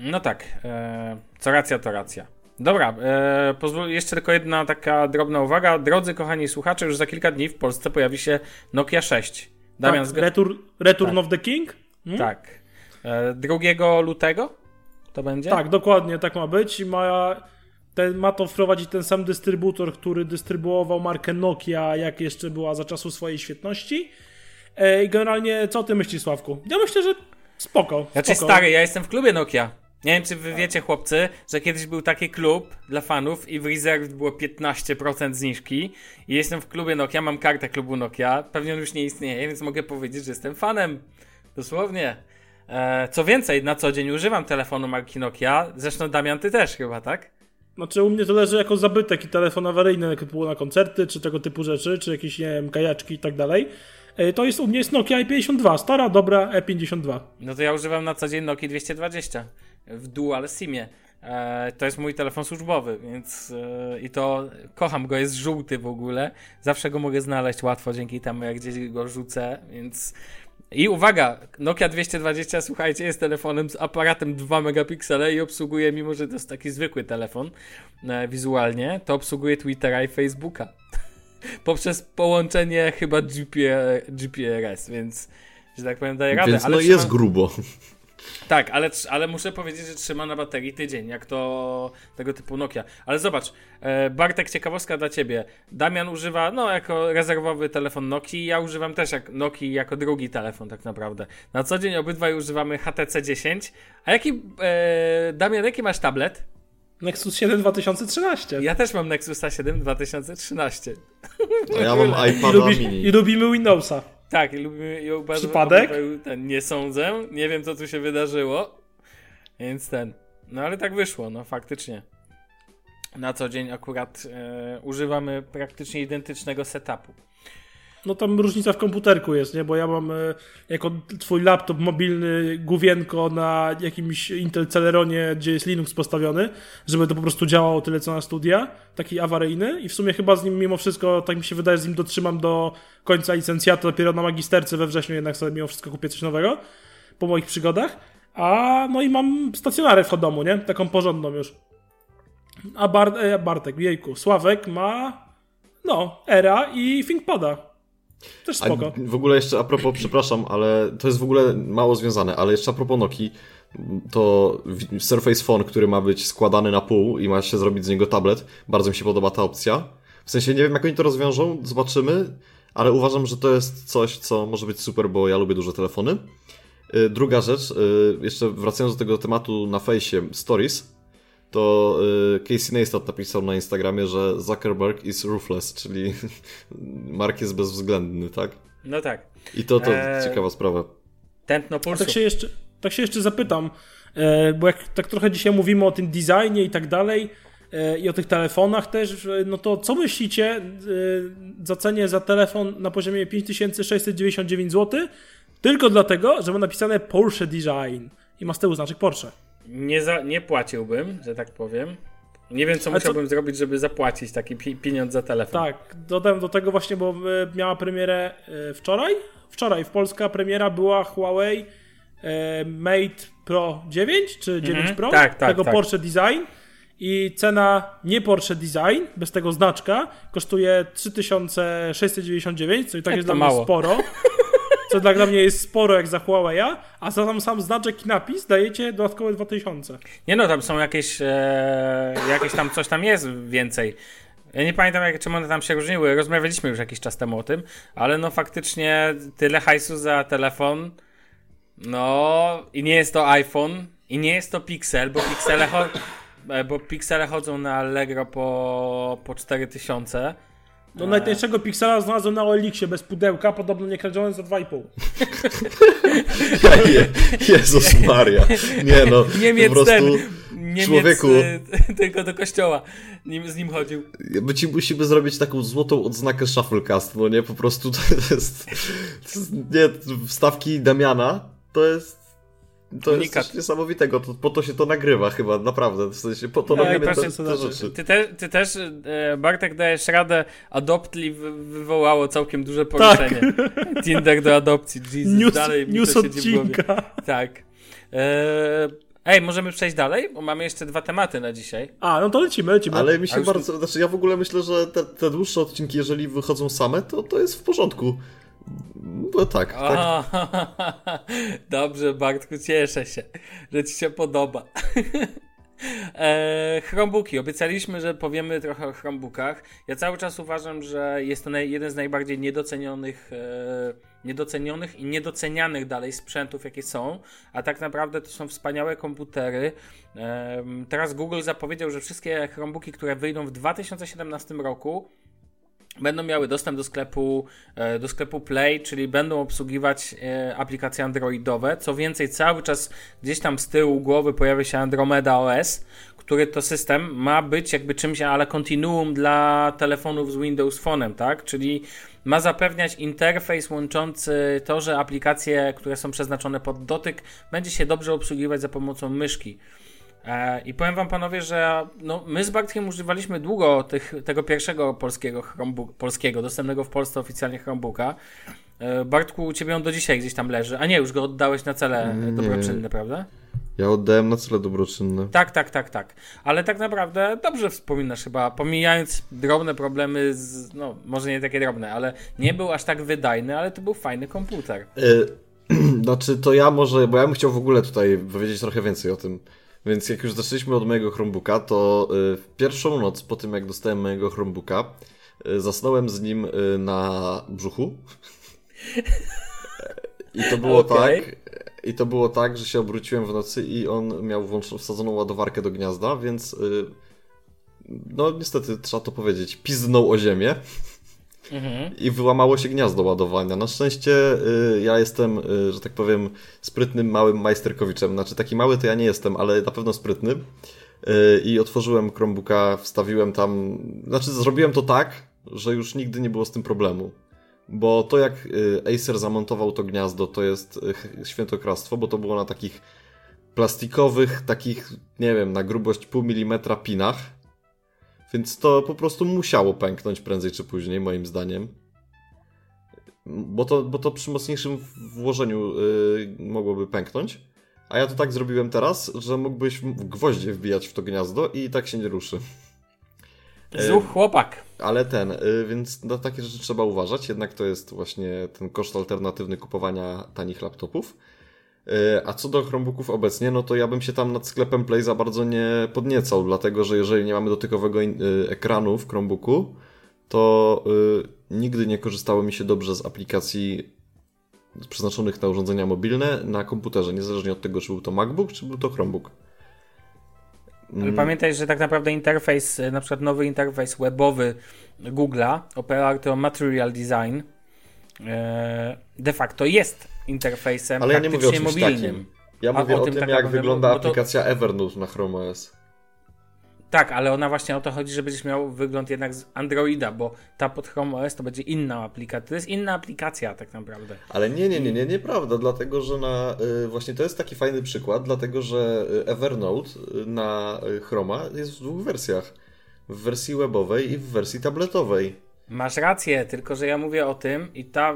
No tak. E, co racja, to racja. Dobra, e, pozwól, jeszcze tylko jedna taka drobna uwaga. Drodzy kochani słuchacze, już za kilka dni w Polsce pojawi się Nokia 6. Damian tak, Return, Return tak. of the King? Hmm? Tak. E, 2 lutego to będzie? Tak, dokładnie, tak ma być. Ma, ten, ma to wprowadzić ten sam dystrybutor, który dystrybuował markę Nokia, jak jeszcze była za czasu swojej świetności. E, I generalnie, co ty myślisz, Sławku? Ja myślę, że spoko. Znaczy, spoko. stary, ja jestem w klubie Nokia. Nie wiem, czy wy wiecie, chłopcy, że kiedyś był taki klub dla fanów i w Reserve było 15% zniżki. I jestem w klubie Nokia, mam kartę klubu Nokia. Pewnie on już nie istnieje, więc mogę powiedzieć, że jestem fanem. Dosłownie. E, co więcej, na co dzień używam telefonu marki Nokia. Zresztą Damian, ty też chyba, tak? Znaczy u mnie to leży jako zabytek i telefon awaryjny typu na koncerty, czy tego typu rzeczy, czy jakieś, nie wiem, kajaczki i tak dalej. E, to jest u mnie jest Nokia i52, stara, dobra E52. No to ja używam na co dzień Nokia 220 w dual simie. E, to jest mój telefon służbowy, więc e, i to kocham go, jest żółty w ogóle. Zawsze go mogę znaleźć łatwo dzięki temu, jak gdzieś go rzucę, więc. I uwaga, Nokia 220, słuchajcie, jest telefonem z aparatem 2 megapiksele i obsługuje, mimo że to jest taki zwykły telefon e, wizualnie, to obsługuje Twittera i Facebooka. (laughs) Poprzez połączenie chyba GPR, GPRS, więc, że tak powiem, daje radę. Więc ale no jest grubo. Tak, ale, ale muszę powiedzieć, że trzyma na baterii tydzień, jak to tego typu Nokia. Ale zobacz, e, Bartek, ciekawostka dla ciebie. Damian używa, no, jako rezerwowy telefon Nokii, ja używam też jak Nokii jako drugi telefon, tak naprawdę. Na co dzień obydwaj używamy HTC 10. A jaki, e, Damian, jaki masz tablet? Nexus 7 2013. Ja też mam Nexusa 7 2013. A ja mam iPada I mini. I lubimy Windowsa. Tak, lubimy ją bardzo. Przypadek? Ten, nie sądzę, nie wiem co tu się wydarzyło. Więc ten. No ale tak wyszło, no faktycznie. Na co dzień akurat e, używamy praktycznie identycznego setupu. No tam różnica w komputerku jest, nie? Bo ja mam e, jako twój laptop mobilny główienko na jakimś Intel Celeronie, gdzie jest Linux postawiony, żeby to po prostu działało tyle co na studia, taki awaryjny i w sumie chyba z nim mimo wszystko, tak mi się wydaje, z nim dotrzymam do końca licencjatu, dopiero na magisterce we wrześniu jednak sobie mimo wszystko kupię coś nowego po moich przygodach. A no i mam stacjonarę w domu, nie? Taką porządną już. A Bar e, Bartek, jejku, Sławek ma no, Era i ThinkPada. Też spoko. A w ogóle jeszcze a propos, przepraszam, ale to jest w ogóle mało związane, ale jeszcze a propos Noki, to Surface Phone, który ma być składany na pół i ma się zrobić z niego tablet, bardzo mi się podoba ta opcja. W sensie nie wiem, jak oni to rozwiążą, zobaczymy, ale uważam, że to jest coś, co może być super, bo ja lubię duże telefony. Y, druga rzecz, y, jeszcze wracając do tego tematu na fejsie Stories, to y, Casey Neistat napisał na Instagramie, że Zuckerberg is ruthless, czyli (laughs) Mark jest bezwzględny, tak? No tak. I to, to eee, ciekawa sprawa. Tętno pulsu. Tak się jeszcze, tak się jeszcze zapytam, e, bo jak tak trochę dzisiaj mówimy o tym designie i tak dalej, e, i o tych telefonach też, no to co myślicie e, za cenie za telefon na poziomie 5699 zł? Tylko dlatego, że ma napisane Porsche Design i ma z tyłu znaczek Porsche. Nie, za, nie płaciłbym, że tak powiem. Nie wiem, co Ale musiałbym co... zrobić, żeby zapłacić taki pi pieniądz za telefon. Tak, dodam do tego właśnie, bo e, miała premierę e, wczoraj. Wczoraj w Polska premiera była Huawei e, Mate Pro 9 czy 9 mhm, Pro, tak, tak, tego tak. Porsche Design i cena nie Porsche Design, bez tego znaczka, kosztuje 3699, co i tak jest dla mało. mnie sporo. (laughs) co dla mnie jest sporo jak za Huawei'a, a za tam sam znaczek i napis dajecie dodatkowe 2000. Nie no, tam są jakieś, e, jakieś tam coś tam jest więcej. Ja nie pamiętam, jak, czym one tam się różniły. Rozmawialiśmy już jakiś czas temu o tym, ale no faktycznie tyle hajsu za telefon. No i nie jest to iPhone i nie jest to Pixel, bo Pixele, cho e, bo Pixele chodzą na Allegro po, po 4000. Do najtańszego Pixela znalazłem na OLX-ie bez pudełka, podobno nie kradzione za 2,5. (laughs) Je, Jezus Maria. Nie no, Niemiec po prostu... ten, Niemiec człowieku, e, tylko do kościoła nim, z nim chodził. My ci musimy zrobić taką złotą odznakę Shufflecast, no nie? Po prostu to jest... To jest nie, wstawki Damiana to jest to Unikat. jest coś niesamowitego, to, po to się to nagrywa chyba, naprawdę, w sensie po to robimy te, te rzeczy. Ty, te, ty też, e, Bartek, dajesz radę, Adoptli wywołało całkiem duże poruszenie. Tak. Tinder do adopcji, Jesus, news, dalej news odcinka. Tak. E, ej, możemy przejść dalej, bo mamy jeszcze dwa tematy na dzisiaj. A, no to lecimy, lecimy. Ale mi się bardzo, znaczy ja w ogóle myślę, że te, te dłuższe odcinki, jeżeli wychodzą same, to, to jest w porządku. No tak, tak. (laughs) dobrze, Bartku, cieszę się, że ci się podoba. (laughs) E, Chromebooki. Obiecaliśmy, że powiemy trochę o Chromebookach. Ja cały czas uważam, że jest to jeden z najbardziej niedocenionych, e, niedocenionych i niedocenianych dalej sprzętów, jakie są. A tak naprawdę to są wspaniałe komputery. E, teraz Google zapowiedział, że wszystkie Chromebooki, które wyjdą w 2017 roku, będą miały dostęp do sklepu, e, do sklepu Play, czyli będą obsługiwać e, aplikacje androidowe. Co więcej, cały czas gdzieś tam z tyłu głowy pojawia się Andromeda OS, który to system ma być jakby czymś, ale kontinuum dla telefonów z Windows Phone'em, tak? Czyli ma zapewniać interfejs łączący to, że aplikacje, które są przeznaczone pod dotyk, będzie się dobrze obsługiwać za pomocą myszki. E, I powiem wam panowie, że no, my z Bartkiem używaliśmy długo tych, tego pierwszego polskiego Chromebook, polskiego, dostępnego w Polsce oficjalnie Chromebooka. E, Bartku, u ciebie on do dzisiaj gdzieś tam leży. A nie, już go oddałeś na cele nie. dobroczynne, prawda? Ja oddałem na cele dobroczynne. Tak, tak, tak, tak. Ale tak naprawdę dobrze wspominasz chyba, pomijając drobne problemy, z, no może nie takie drobne, ale nie był aż tak wydajny, ale to był fajny komputer. Yy, (clears throat) znaczy to ja może, bo ja bym chciał w ogóle tutaj powiedzieć trochę więcej o tym. Więc jak już zaczęliśmy od mojego Chromebooka, to y, w pierwszą noc po tym, jak dostałem mojego Chromebooka, y, zasnąłem z nim y, na brzuchu. I to było okay. tak, i to było tak, że się obróciłem w nocy i on miał włączoną, wsadzoną ładowarkę do gniazda, więc no niestety trzeba to powiedzieć, piznął o ziemię. I wyłamało się gniazdo ładowania. Na szczęście y, ja jestem, y, że tak powiem, sprytnym małym majsterkowiczem. Znaczy taki mały to ja nie jestem, ale na pewno sprytny. Y, I otworzyłem Chromebooka, wstawiłem tam. Znaczy, zrobiłem to tak, że już nigdy nie było z tym problemu. Bo to jak Acer zamontował to gniazdo, to jest świętokradztwo, bo to było na takich plastikowych, takich, nie wiem, na grubość pół milimetra pinach. Więc to po prostu musiało pęknąć prędzej czy później, moim zdaniem. Bo to, bo to przy mocniejszym włożeniu yy, mogłoby pęknąć. A ja to tak zrobiłem teraz, że mógłbyś gwoździe wbijać w to gniazdo i tak się nie ruszy. (laughs) Zuch chłopak. Ale ten, y, więc na takie rzeczy trzeba uważać, jednak to jest właśnie ten koszt alternatywny kupowania tanich laptopów. Y, a co do Chromebooków obecnie, no to ja bym się tam nad sklepem Play za bardzo nie podniecał, dlatego że jeżeli nie mamy dotykowego y, ekranu w Chromebooku, to nigdy nie korzystało mi się dobrze z aplikacji przeznaczonych na urządzenia mobilne na komputerze, niezależnie od tego, czy był to MacBook, czy był to Chromebook. Ale mm. pamiętaj, że tak naprawdę interfejs, na przykład nowy interfejs webowy Google'a, oparty o Material Design, e, de facto jest interfejsem Ale ja nie mówię o czymś mobilnym. Takim. Ja mówię o, o tym, tak jak wygląda aplikacja to... Evernote na Chrome OS. Tak, ale ona właśnie o to chodzi, że będziesz miał wygląd jednak z Androida, bo ta pod Chrome OS to będzie inna aplikacja. To jest inna aplikacja tak naprawdę. Ale nie, nie, nie, nie, nieprawda, dlatego że na y, właśnie to jest taki fajny przykład, dlatego że y, Evernote y, na Chroma jest w dwóch wersjach. W wersji webowej i w wersji tabletowej. Masz rację, tylko że ja mówię o tym i ta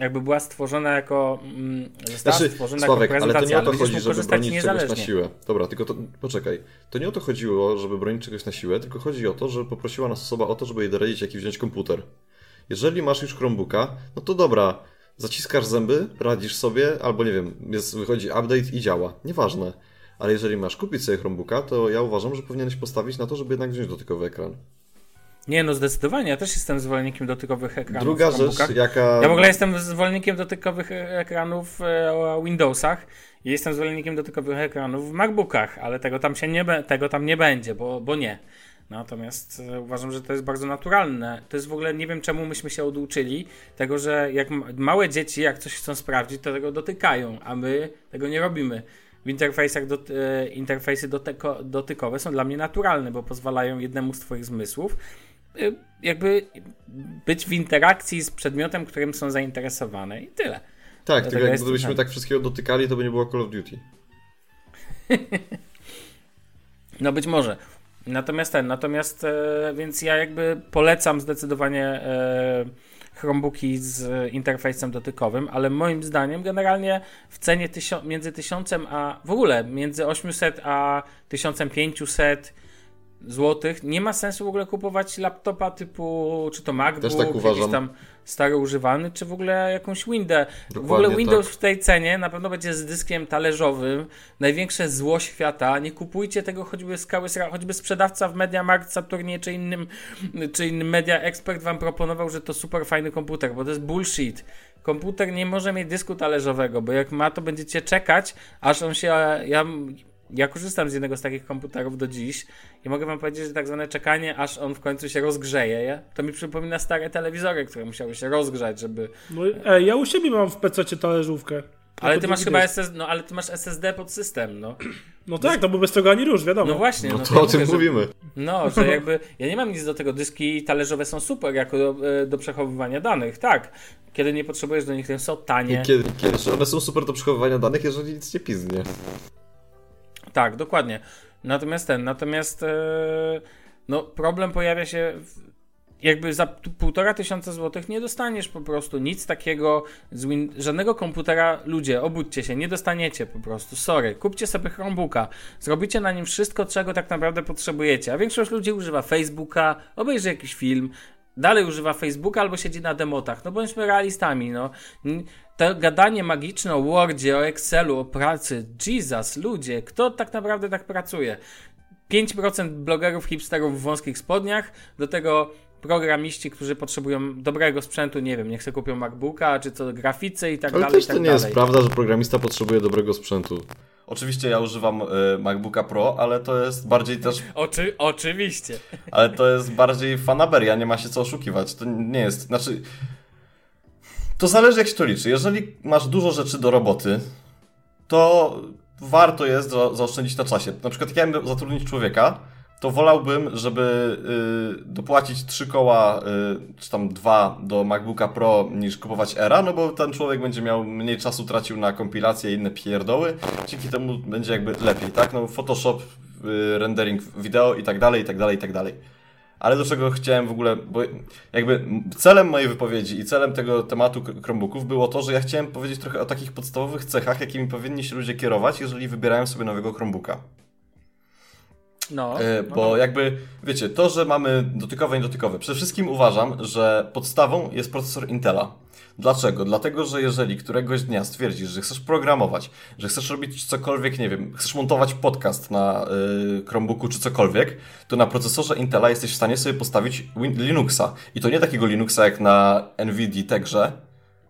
jakby była stworzona jako mm, została znaczy, stworzona Sławek, jako ale to nie o to chodzi, żeby bronić czegoś na siłę. Dobra, tylko to, poczekaj. To nie o to chodziło, żeby bronić czegoś na siłę, tylko chodzi o to, że poprosiła nas osoba o to, żeby jej doradzić, jaki wziąć komputer. Jeżeli masz już Chromebooka, no to dobra, zaciskasz zęby, radzisz sobie, albo nie wiem, jest, wychodzi update i działa. Nieważne. Ale jeżeli masz kupić sobie Chromebooka, to ja uważam, że powinieneś postawić na to, żeby jednak wziąć dotykowy ekran. Nie, no zdecydowanie. Ja też jestem zwolennikiem dotykowych ekranów. Druga rzecz, jaka. Ja w ogóle jestem zwolennikiem dotykowych ekranów w e, Windowsach i jestem zwolennikiem dotykowych ekranów w MacBookach, ale tego tam się nie, tego tam nie będzie, bo, bo nie. Natomiast e, uważam, że to jest bardzo naturalne. To jest w ogóle, nie wiem czemu myśmy się oduczyli tego, że jak małe dzieci, jak coś chcą sprawdzić, to tego dotykają, a my tego nie robimy. W interfejsach do, e, interfejsy dotyko, dotykowe są dla mnie naturalne, bo pozwalają jednemu z Twoich zmysłów jakby być w interakcji z przedmiotem, którym są zainteresowane i tyle. Tak, tylko jak gdybyśmy tak wszystkiego dotykali, to by nie było Call of Duty. (laughs) no być może. Natomiast ten, natomiast e, więc ja jakby polecam zdecydowanie e, Chromebooki z interfejsem dotykowym, ale moim zdaniem generalnie w cenie tysio- między 1000 a w ogóle między 800 a 1500 złotych. Nie ma sensu w ogóle kupować laptopa typu, czy to MacBook, tak jakiś tam stary używany, czy w ogóle jakąś Windę. Dokładnie w ogóle Windows tak. w tej cenie na pewno będzie z dyskiem talerzowym. Największe zło świata. Nie kupujcie tego choćby skały, choćby sprzedawca w MediaMarkt, Saturnie, czy innym, czy innym Media Expert wam proponował, że to super fajny komputer, bo to jest bullshit. Komputer nie może mieć dysku talerzowego, bo jak ma, to będziecie czekać, aż on się. Ja, ja korzystam z jednego z takich komputerów do dziś i mogę wam powiedzieć, że tak zwane czekanie, aż on w końcu się rozgrzeje, to mi przypomina stare telewizory, które musiały się rozgrzać, żeby... No, ej, ja u siebie mam w PC talerzówkę. Ale ty masz chyba SSD, no ale ty masz SSD pod system, no. No tak, to bo bez tego ani rusz, wiadomo. No właśnie. No, no to, to o tym że, mówimy. No, że jakby, ja nie mam nic do tego, dyski talerzowe są super jako do, e, do przechowywania danych, tak. Kiedy nie potrzebujesz do nich, to są tanie. Kiedy, kiedy, one są super do przechowywania danych, jeżeli nic nie piznie. Tak, dokładnie. Natomiast ten, natomiast e, no, problem pojawia się w, jakby za półtora tysiąca złotych nie dostaniesz po prostu nic takiego, win- żadnego komputera, ludzie, obudźcie się, nie dostaniecie po prostu, sorry, kupcie sobie Chromebooka, zrobicie na nim wszystko, czego tak naprawdę potrzebujecie, a większość ludzi używa Facebooka, obejrzy jakiś film, dalej używa Facebooka albo siedzi na demotach. No bądźmy realistami, no. To gadanie magiczne o Wordzie, o Excelu, o pracy. Jesus, ludzie, kto tak naprawdę tak pracuje? 5% blogerów hipsterów w wąskich spodniach, do tego programiści, którzy potrzebują dobrego sprzętu, nie wiem, niech sobie kupią MacBooka, czy to graficy i tak Ale dalej. Ale też to tak nie dalej. jest prawda, że programista potrzebuje dobrego sprzętu. Oczywiście ja używam y, MacBooka Pro, ale to jest bardziej też. Oczy, oczywiście. (laughs) Ale to jest bardziej fanaberia, nie ma się co oszukiwać. To nie jest. Znaczy. To zależy jak się to liczy. Jeżeli masz dużo rzeczy do roboty, to warto jest za, zaoszczędzić na czasie. Na przykład jak ja zatrudnić człowieka, to wolałbym, żeby y, dopłacić trzy koła, y, czy tam dwa do MacBooka Pro niż kupować Era, no bo ten człowiek będzie miał mniej czasu tracił na kompilację i inne pierdoły, dzięki temu będzie jakby lepiej, tak? No Photoshop, y, rendering wideo i tak dalej, i tak dalej, i tak dalej. Ale do czego chciałem w ogóle, bo jakby celem mojej wypowiedzi i celem tego tematu Chromebooków było to, że ja chciałem powiedzieć trochę o takich podstawowych cechach, jakimi powinni się ludzie kierować, jeżeli wybierają sobie nowego Chromebooka. No, E, no bo to- jakby, wiecie, to, że mamy dotykowe i niedotykowe, przede wszystkim uważam, że podstawą jest procesor Intela. Dlaczego? Dlatego, że jeżeli któregoś dnia stwierdzisz, że chcesz programować, że chcesz robić cokolwiek, nie wiem, chcesz montować podcast na y, Chromebooku czy cokolwiek, to na procesorze Intela jesteś w stanie sobie postawić Win- Linuxa. I to nie takiego Linuxa jak na NVIDIA Tegrze,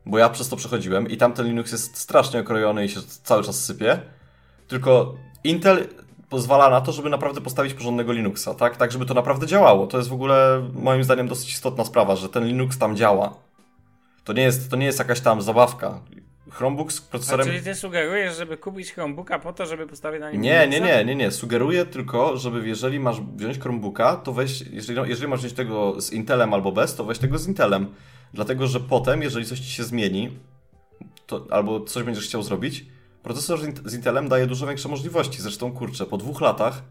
bo ja przez to przechodziłem i tam ten Linux jest strasznie okrojony i się cały czas sypie. Tylko Intel pozwala na to, żeby naprawdę postawić porządnego Linuxa, tak? Tak, żeby to naprawdę działało. To jest w ogóle moim zdaniem dosyć istotna sprawa, że ten Linux tam działa. To nie jest, to nie jest jakaś tam zabawka. Chromebook z A procesorem... czyli ty sugerujesz, żeby kupić Chromebooka po to, żeby postawić na nim Nie, nie, Linuxa? nie, nie, nie. Sugeruję tylko, żeby jeżeli masz wziąć Chromebooka, to weź, jeżeli, jeżeli masz wziąć tego z Intelem albo bez, to weź tego z Intelem. Dlatego, że potem, jeżeli coś ci się zmieni, to, albo coś będziesz chciał zrobić, procesor z Int- z Intelem daje dużo większe możliwości. Zresztą, kurczę, po dwóch latach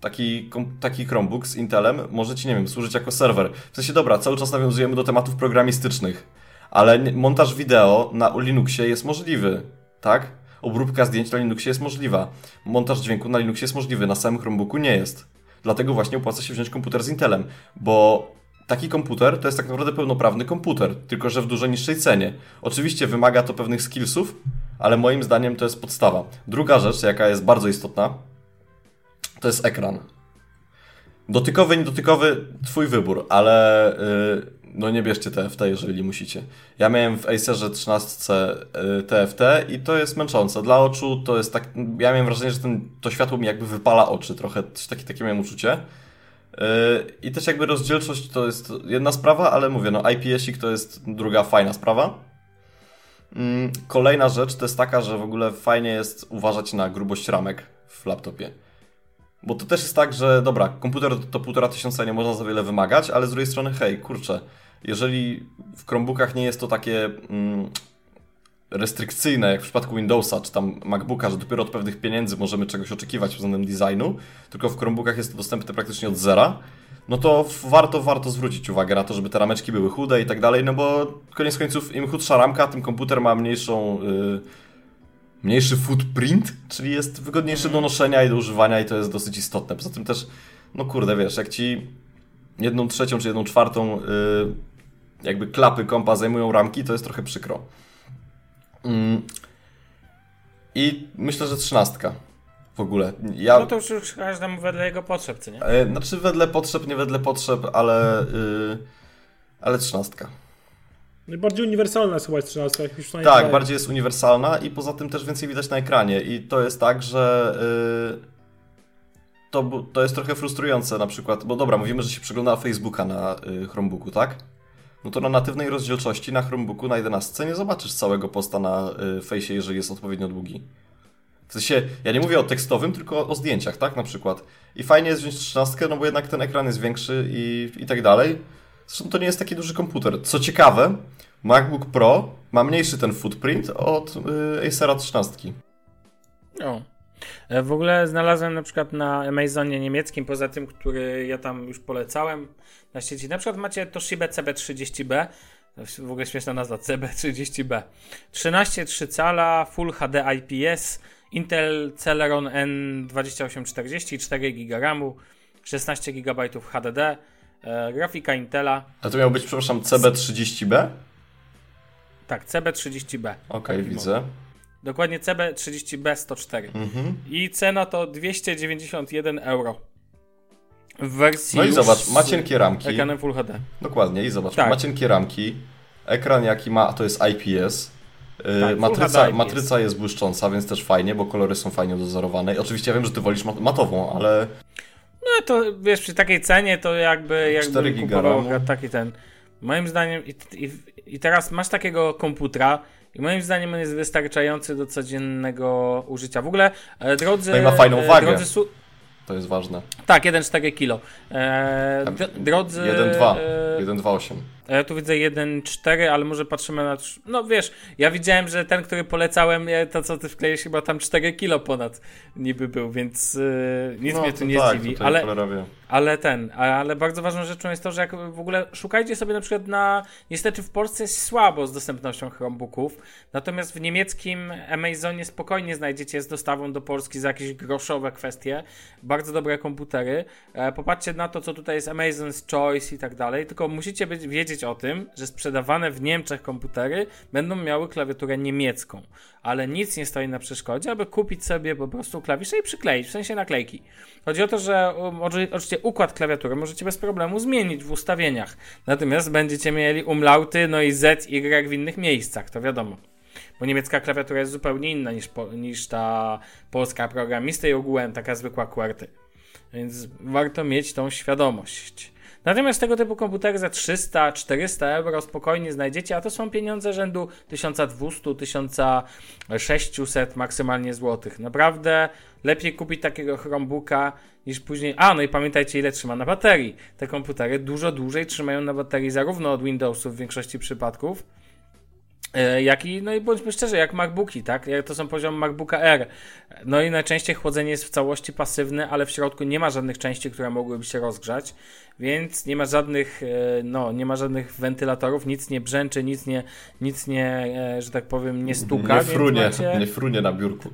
taki, taki Chromebook z Intelem może ci, nie wiem, służyć jako serwer. W sensie, dobra, cały czas nawiązujemy do tematów programistycznych, ale montaż wideo na Linuxie jest możliwy, tak? Obróbka zdjęć na Linuxie jest możliwa. Montaż dźwięku na Linuxie jest możliwy, na samym Chromebooku nie jest. Dlatego właśnie opłaca się wziąć komputer z Intelem, bo taki komputer to jest tak naprawdę pełnoprawny komputer, tylko że w dużo niższej cenie. Oczywiście wymaga to pewnych skillsów, ale moim zdaniem to jest podstawa. Druga rzecz, jaka jest bardzo istotna, to jest ekran. Dotykowy, niedotykowy, twój wybór, ale yy, no nie bierzcie TFT, jeżeli musicie. Ja miałem w Acerze 13 yy, TFT i to jest męczące. Dla oczu to jest tak, ja miałem wrażenie, że ten, to światło mi jakby wypala oczy, trochę takie, takie miałem uczucie. Yy, I też jakby rozdzielczość to jest jedna sprawa, ale mówię, no IPS-ik to jest druga fajna sprawa. Mm, Kolejna rzecz to jest taka, że w ogóle fajnie jest uważać na grubość ramek w laptopie. Bo to też jest tak, że dobra, komputer to półtora tysiąca nie można za wiele wymagać, ale z drugiej strony, hej, kurczę, jeżeli w Chromebookach nie jest to takie mm, restrykcyjne, jak w przypadku Windowsa czy tam MacBooka, że dopiero od pewnych pieniędzy możemy czegoś oczekiwać względem designu, tylko w Chromebookach jest to dostępne praktycznie od zera, no to warto, warto zwrócić uwagę na to, żeby te rameczki były chude i tak dalej, no bo koniec końców im chudsza ramka, tym komputer ma mniejszą... Yy, mniejszy footprint, czyli jest wygodniejszy do noszenia i do używania i to jest dosyć istotne. Poza tym też, no kurde, wiesz, jak ci jedną trzecią czy jedną czwartą yy, jakby klapy kompa zajmują ramki, to jest trochę przykro. Mm. I myślę, że trzynastka w ogóle. Ja, No to już, już każdemu wedle jego potrzeb, co nie? e, znaczy wedle potrzeb, nie wedle potrzeb, ale, yy, ale trzynastka. Najbardziej uniwersalna jest chyba jest 13, jak przynajmniej Tak, bardziej jest uniwersalna i poza tym też więcej widać na ekranie. I to jest tak, że yy, to, to jest trochę frustrujące na przykład, bo dobra, mówimy, że się przegląda Facebooka na yy, Chromebooku, tak? No to na natywnej rozdzielczości na Chromebooku na 11 nie zobaczysz całego posta na yy, fejsie, jeżeli jest odpowiednio długi. W sensie, ja nie mówię o tekstowym, tylko o zdjęciach, tak? Na przykład. I fajnie jest wziąć 13, no bo jednak ten ekran jest większy i, i tak dalej. Zresztą to nie jest taki duży komputer. Co ciekawe, MacBook Pro ma mniejszy ten footprint od y, Acera 13. No. E, W ogóle znalazłem na przykład na Amazonie niemieckim, poza tym, który ja tam już polecałem na sieci. Na przykład macie Toshiba CB30B, to jest w ogóle śmieszna nazwa, CB30B. 13,3 cala, Full HD IPS, Intel Celeron N2840, 4 GB RAMu, 16 GB HDD, e, grafika Intela, A to miał być, przepraszam, CB30B? tak, CB30B. Okej, Taki widzę. Dokładnie CB30B 104. Mhm. I cena to 291 euro. W wersji. No i zobacz, ma cienkie ramki. Ekranem Full HD. Dokładnie, i zobacz, Tak. ma cienkie ramki. Ekran jaki ma, to jest IPS. Y, Tak, matryca, IPS. matryca jest błyszcząca, więc też fajnie, bo kolory są fajnie dozorowane. I Oczywiście ja wiem, że ty wolisz mat- matową, ale No to wiesz, przy takiej cenie to jakby, 4 jakby giga kupował ramu. taki ten. Moim zdaniem, i, i, i teraz masz takiego komputera, i moim zdaniem on jest wystarczający do codziennego użycia. W ogóle, e, drodzy. No i ma fajną e, wagę. Drodzy, To jest ważne. Tak, 1,4 kg. Eee, drodzy... 1,2. 1,28. A ja tu widzę 1.4, ale może patrzymy na. No wiesz, ja widziałem, że ten, który polecałem, to co ty wkleisz, chyba tam 4 kilo ponad niby był, więc yy, nic no, mnie tu nie tak, zdziwi. Ale, polerowie. ale ten, ale bardzo ważną rzeczą jest to, że jak w ogóle szukajcie sobie na przykład na. Niestety w Polsce jest słabo z dostępnością Chromebooków, natomiast w niemieckim Amazonie spokojnie znajdziecie z dostawą do Polski za jakieś groszowe kwestie. Bardzo dobre komputery. E, popatrzcie na to, co tutaj jest Amazon's Choice i tak dalej, tylko musicie być, wiedzieć o tym, że sprzedawane w Niemczech komputery będą miały klawiaturę niemiecką, ale nic nie stoi na przeszkodzie, aby kupić sobie po prostu klawisze i przykleić, w sensie naklejki. Chodzi o to, że um, oczywiście układ klawiatury możecie bez problemu zmienić w ustawieniach, natomiast będziecie mieli umlauty, no i Z, Y w innych miejscach, to wiadomo. Bo niemiecka klawiatura jest zupełnie inna niż, po, niż ta polska programisty i ogółem taka zwykła QWERTY. Więc warto mieć tą świadomość. Natomiast tego typu komputery za 300-400 euro spokojnie znajdziecie, a to są pieniądze rzędu 1200-1600 maksymalnie złotych. Naprawdę lepiej kupić takiego Chromebooka niż później. A, no i pamiętajcie, ile trzyma na baterii. Te komputery dużo dłużej trzymają na baterii, zarówno od Windowsów w większości przypadków jak i, no i bądźmy szczerzy, jak MacBooki, tak? To są poziom MacBooka R. No i najczęściej chłodzenie jest w całości pasywne, ale w środku nie ma żadnych części, które mogłyby się rozgrzać, więc nie ma żadnych, e, no, nie ma żadnych wentylatorów, nic nie brzęczy, nic nie, nic nie, e, że tak powiem, nie stuka. Nie frunie, macie... nie frunie na biurku.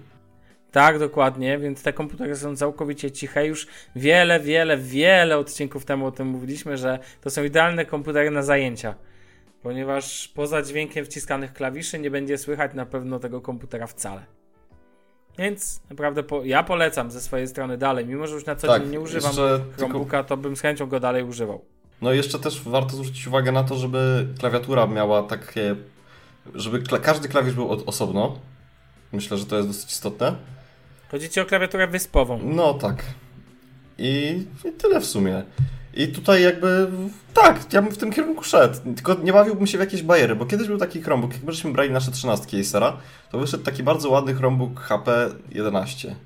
Tak, dokładnie, więc te komputery są całkowicie ciche. Już wiele, wiele, wiele odcinków temu o tym mówiliśmy, że to są idealne komputery na zajęcia ponieważ poza dźwiękiem wciskanych klawiszy nie będzie słychać na pewno tego komputera wcale. Więc naprawdę po, ja polecam ze swojej strony dalej, mimo że już na co tak, dzień nie używam Chromebooka, tylko... to bym z chęcią go dalej używał. No i jeszcze też warto zwrócić uwagę na to, żeby klawiatura miała takie, żeby kla każdy klawisz był od, osobno. Myślę, że to jest dosyć istotne. Chodzi ci o klawiaturę wyspową. No tak. I, i tyle w sumie. I tutaj jakby, tak, ja bym w tym kierunku szedł, tylko nie bawiłbym się w jakieś bajery, bo kiedyś był taki Chromebook, jak żeśmy brali nasze 13 Acera, to wyszedł taki bardzo ładny Chromebook HP 11.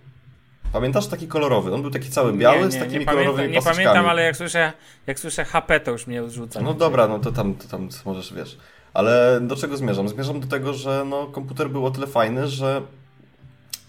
Pamiętasz taki kolorowy? On był taki cały biały nie, nie, z takimi nie kolorowymi pamiętam, Nie pamiętam, ale jak słyszę, jak słyszę HP, to już mnie odrzuca. No dobra, no to tam, to tam możesz, wiesz. Ale do czego zmierzam? Zmierzam do tego, że no, komputer był o tyle fajny, że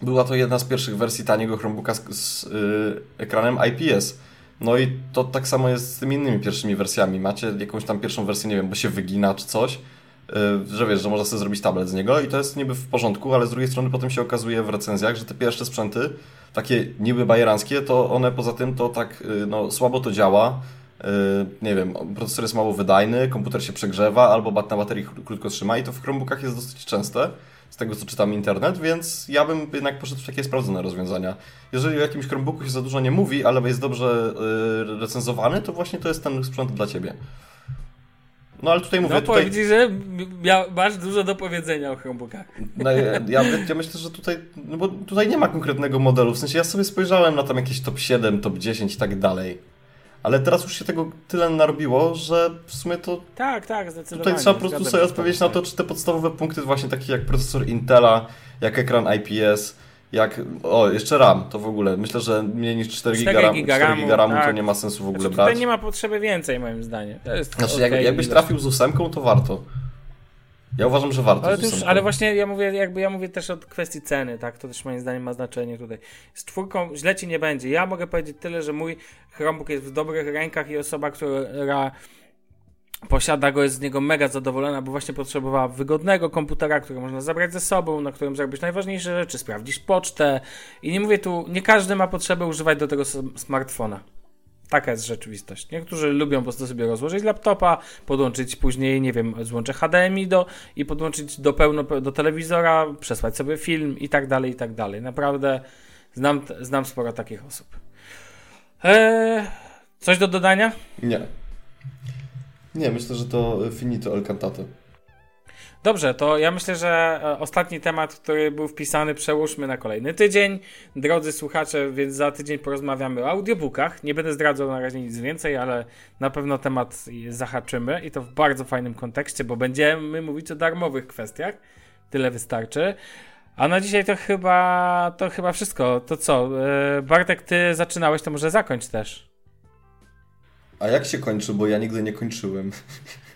była to jedna z pierwszych wersji taniego Chromebooka z, z yy, ekranem IPS no i to tak samo jest z tymi innymi pierwszymi wersjami. Macie jakąś tam pierwszą wersję, nie wiem, bo się wygina czy coś, y, że wiesz, że można sobie zrobić tablet z niego i to jest niby w porządku, ale z drugiej strony potem się okazuje w recenzjach, że te pierwsze sprzęty, takie niby bajeranckie, to one poza tym to tak y, no, słabo to działa. Y, nie wiem, procesor jest mało wydajny, komputer się przegrzewa albo bat na baterii krótko trzyma i to w Chromebookach jest dosyć częste z tego co czytam internet, więc ja bym jednak poszedł w takie sprawdzone rozwiązania. Jeżeli o jakimś Chromebooku się za dużo nie mówi, ale jest dobrze yy, recenzowany, to właśnie to jest ten sprzęt dla Ciebie. No ale tutaj mówię... No tutaj... Widzisz, że masz dużo do powiedzenia o Chromebookach. No, ja, ja, ja, myślę, że tutaj, no bo tutaj nie ma konkretnego modelu, w sensie ja sobie spojrzałem na tam jakieś top 7, top 10 i tak dalej. Ale teraz już się tego tyle narobiło, że w sumie to. Tak, tak, zdecydowanie. Tutaj trzeba po prostu sobie odpowiedzieć na to, czy te podstawowe punkty, właśnie takie jak procesor Intela, jak ekran IPS, jak. O, jeszcze RAM, to w ogóle. Myślę, że mniej niż 4 GB giga 4 giga RAMu tak. to nie ma sensu w ogóle znaczy, brać. Tutaj nie ma potrzeby więcej, moim zdaniem. To jest znaczy, okay, jak, jakbyś trafił z ósemką, to warto. Ja uważam, że warto. Ale, już, ale właśnie ja mówię, jakby ja mówię też o kwestii ceny, tak? To też moim zdaniem ma znaczenie tutaj. Z czwórką źle ci nie będzie. Ja mogę powiedzieć tyle, że mój Chromebook jest w dobrych rękach i osoba, która posiada go, jest z niego mega zadowolona, bo właśnie potrzebowała wygodnego komputera, który można zabrać ze sobą, na którym zrobić najważniejsze rzeczy, sprawdzić pocztę. I nie mówię tu, nie każdy ma potrzebę używać do tego smartfona. Taka jest rzeczywistość. Niektórzy lubią po prostu sobie rozłożyć laptopa, podłączyć później, nie wiem, złącze HDMI do i podłączyć do pełno do telewizora, przesłać sobie film i tak dalej, i tak dalej. Naprawdę znam, znam sporo takich osób. Eee, coś do dodania? Nie. Nie, myślę, że to finito el cantate. Dobrze, to ja myślę, że e, ostatni temat, który był wpisany, przełóżmy na kolejny tydzień. Drodzy słuchacze, więc za tydzień porozmawiamy o audiobookach. Nie będę zdradzał na razie nic więcej, ale na pewno temat zahaczymy i to w bardzo fajnym kontekście, bo będziemy mówić o darmowych kwestiach. Tyle wystarczy. A na dzisiaj to chyba to chyba wszystko. To co? e, Bartek, ty zaczynałeś, to może zakończ też. A jak się kończy, bo ja nigdy nie kończyłem. (laughs)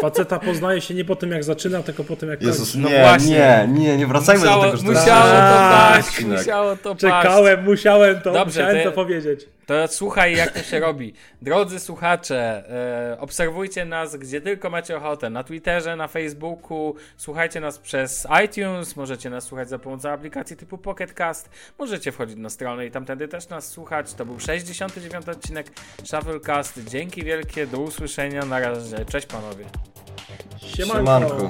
Faceta poznaje się nie po tym, jak zaczyna, tylko po tym, jak Jezus, No nie, właśnie. nie, nie, nie wracajmy musiało, do tego, że musiało to paść, musiało to kończy. paść. Czekałem, musiałem to, Dobrze, musiałem to powiedzieć. To słuchaj, jak to się robi. Drodzy słuchacze, e, obserwujcie nas gdzie tylko macie ochotę. Na Twitterze, na Facebooku, słuchajcie nas przez iTunes, możecie nas słuchać za pomocą aplikacji typu Pocket Cast, możecie wchodzić na stronę i tamtędy też nas słuchać. To był 69 odcinek Shufflecast. Dzięki wielkie, do usłyszenia, na razie. Cześć panowie. Siemanko. Siemanko.